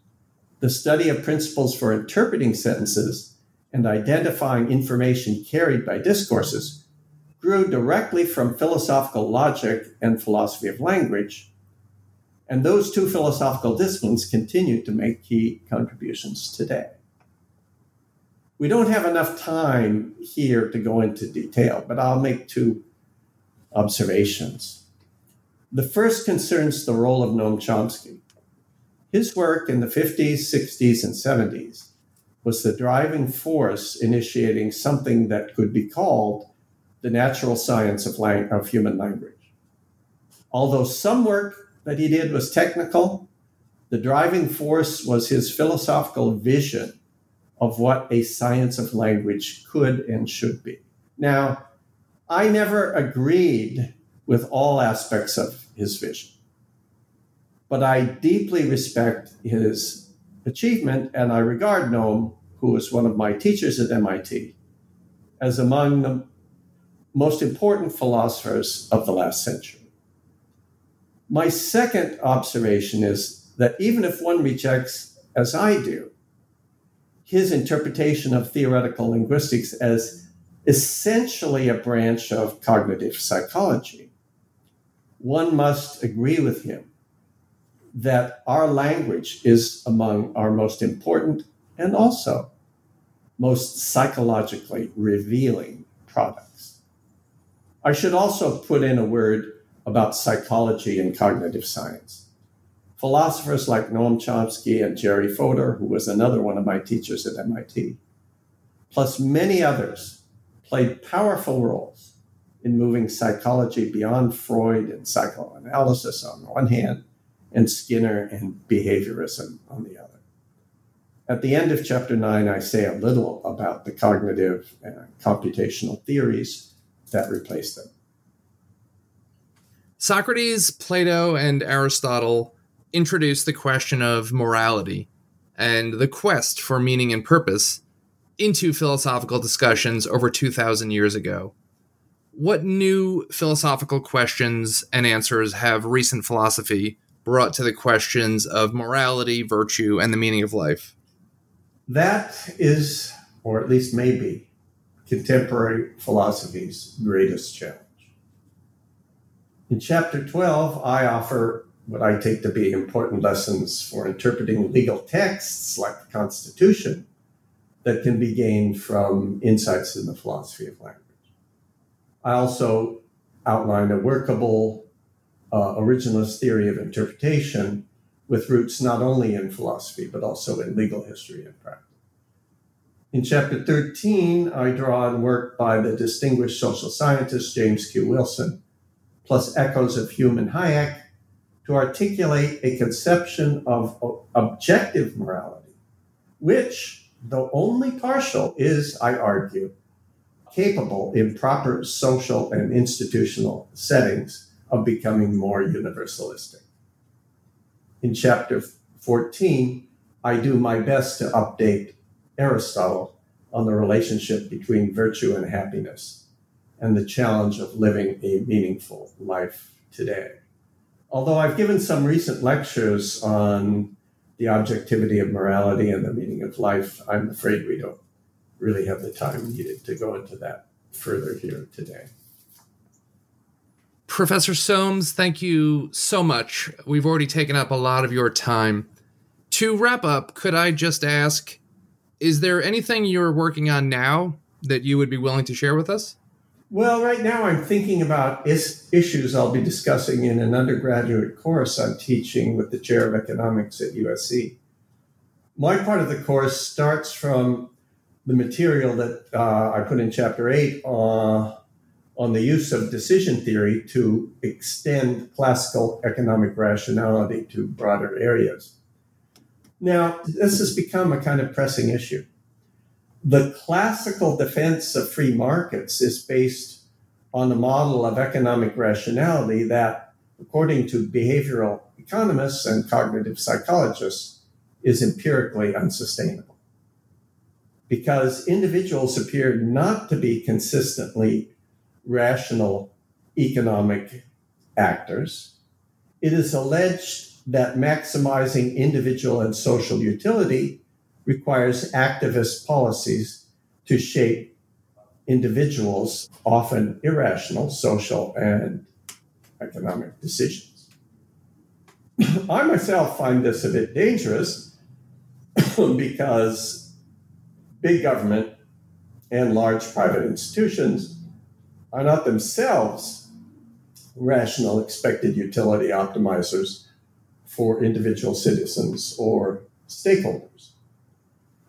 A: the study of principles for interpreting sentences and identifying information carried by discourses grew directly from philosophical logic and philosophy of language. And those two philosophical disciplines continue to make key contributions today. We don't have enough time here to go into detail, but I'll make two observations. The first concerns the role of Noam Chomsky. His work in the 50s, 60s, and 70s was the driving force initiating something that could be called the natural science of, lang- of human language. Although some work that he did was technical, the driving force was his philosophical vision of what a science of language could and should be. Now, I never agreed with all aspects of his vision, but I deeply respect his achievement, and I regard Noam, who was one of my teachers at MIT, as among the most important philosophers of the last century. My second observation is that even if one rejects, as I do, his interpretation of theoretical linguistics as essentially a branch of cognitive psychology, one must agree with him that our language is among our most important and also most psychologically revealing products. I should also put in a word about psychology and cognitive science. Philosophers like Noam Chomsky and Jerry Fodor, who was another one of my teachers at MIT, plus many others, played powerful roles in moving psychology beyond Freud and psychoanalysis on the one hand, and Skinner and behaviorism on the other. At the end of chapter nine, I say a little about the cognitive and computational theories that replace them.
B: Socrates, Plato, and Aristotle introduced the question of morality and the quest for meaning and purpose into philosophical discussions over 2,000 years ago. What new philosophical questions and answers have recent philosophy brought to the questions of morality, virtue, and the meaning of life?
A: That is, or at least maybe, contemporary philosophy's greatest challenge. In chapter 12, I offer what I take to be important lessons for interpreting legal texts like the Constitution that can be gained from insights in the philosophy of language. I also outline a workable uh, originalist theory of interpretation with roots not only in philosophy, but also in legal history and practice. In chapter 13, I draw on work by the distinguished social scientist James Q. Wilson plus echoes of Hume and Hayek to articulate a conception of objective morality, which, though only partial, is, I argue, capable in proper social and institutional settings of becoming more universalistic. In chapter 14, I do my best to update Aristotle on the relationship between virtue and happiness and the challenge of living a meaningful life today. Although I've given some recent lectures on the objectivity of morality and the meaning of life, I'm afraid we don't really have the time needed to go into that further here today.
B: Professor Soames, thank you so much. We've already taken up a lot of your time. To wrap up, could I just ask is there anything you're working on now that you would be willing to share with us?
A: Well, right now I'm thinking about is- issues I'll be discussing in an undergraduate course I'm teaching with the chair of economics at USC. My part of the course starts from the material that uh, I put in chapter eight uh, on the use of decision theory to extend classical economic rationality to broader areas. Now, this has become a kind of pressing issue the classical defense of free markets is based on a model of economic rationality that, according to behavioral economists and cognitive psychologists, is empirically unsustainable. Because individuals appear not to be consistently rational economic actors, it is alleged that maximizing individual and social utility requires activist policies to shape individuals' often irrational social and economic decisions. I myself find this a bit dangerous because big government and large private institutions are not themselves rational expected utility optimizers for individual citizens or stakeholders.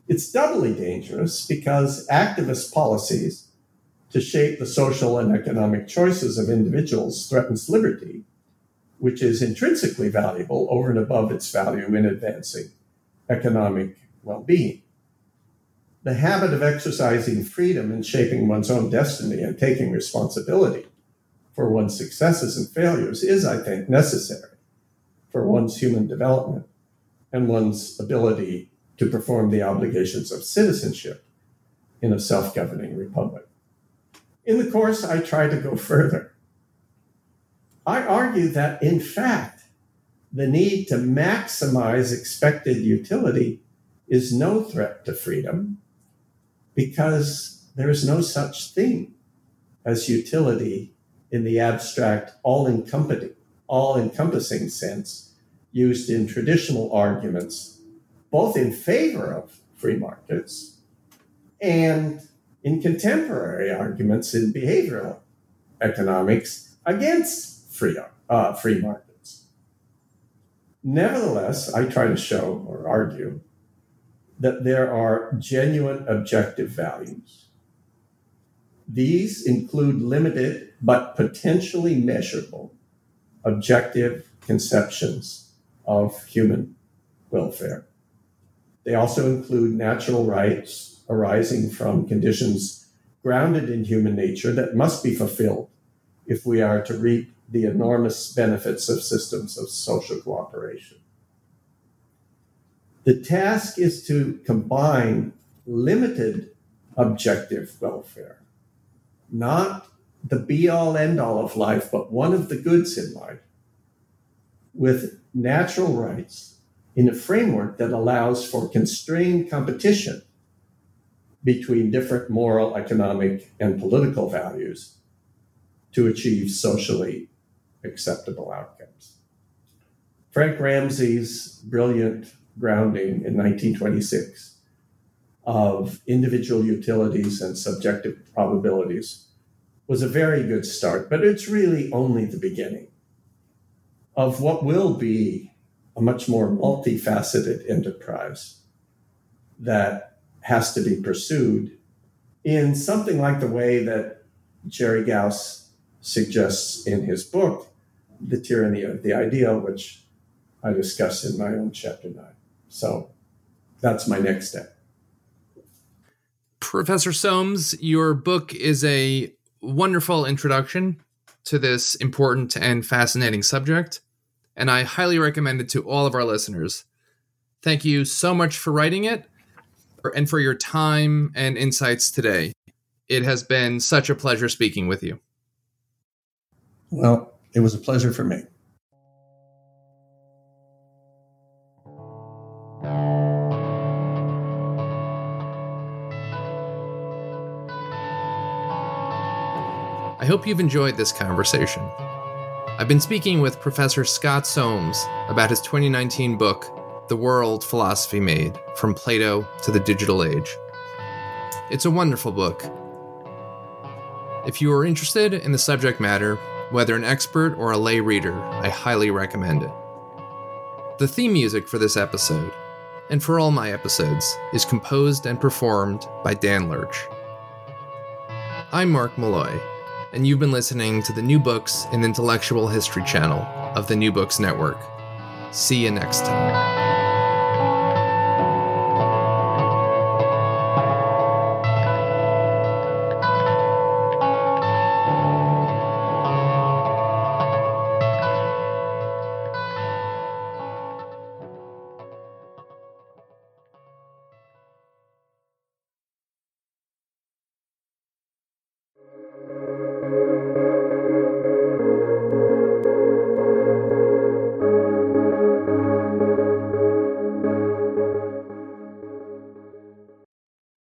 A: It's doubly dangerous because activist policies to shape the social and economic choices of individuals threatens liberty, which is intrinsically valuable over and above its value in advancing economic well-being. The habit of exercising freedom and shaping one's own destiny and taking responsibility for one's successes and failures is, I think, necessary for one's human development and one's ability to perform the obligations of citizenship in a self governing republic. In the course, I try to go further. I argue that, in fact, the need to maximize expected utility is no threat to freedom because there is no such thing as utility in the abstract, all encompassing sense used in traditional arguments, both in favor of free markets and in contemporary arguments in behavioral economics against free, uh, free markets. Nevertheless, I try to show or argue that there are genuine objective values. These include limited but potentially measurable objective conceptions of human welfare. They also include natural rights arising from conditions grounded in human nature that must be fulfilled if we are to reap the enormous benefits of systems of social cooperation. The task is to combine limited objective welfare, not the be all end all of life, but one of the goods in life, with natural rights in a framework that allows for constrained competition between different moral, economic, and political values to achieve socially acceptable outcomes. Frank Ramsey's brilliant grounding in 1926 of individual utilities and subjective probabilities was a very good start, but it's really only the beginning of what will be a much more multifaceted enterprise that has to be pursued in something like the way that Jerry Gaus suggests in his book, The Tyranny of the Ideal, which I discuss in my own chapter nine. So that's my next step.
B: Professor Soames, your book is a wonderful introduction to this important and fascinating subject, and I highly recommend it to all of our listeners. Thank you so much for writing it and for your time and insights today. It has been such a pleasure speaking with you.
A: Well, it was a pleasure for me.
B: I hope you've enjoyed this conversation. I've been speaking with Professor Scott Soames about his 2019 book, The World Philosophy Made From Plato to the Digital Age. It's a wonderful book. If you are interested in the subject matter, whether an expert or a lay reader, I highly recommend it. The theme music for this episode, and for all my episodes, is composed and performed by Dan Lurch. I'm Mark Malloy and you've been listening to the New Books in Intellectual History channel of the New Books Network. See you next time.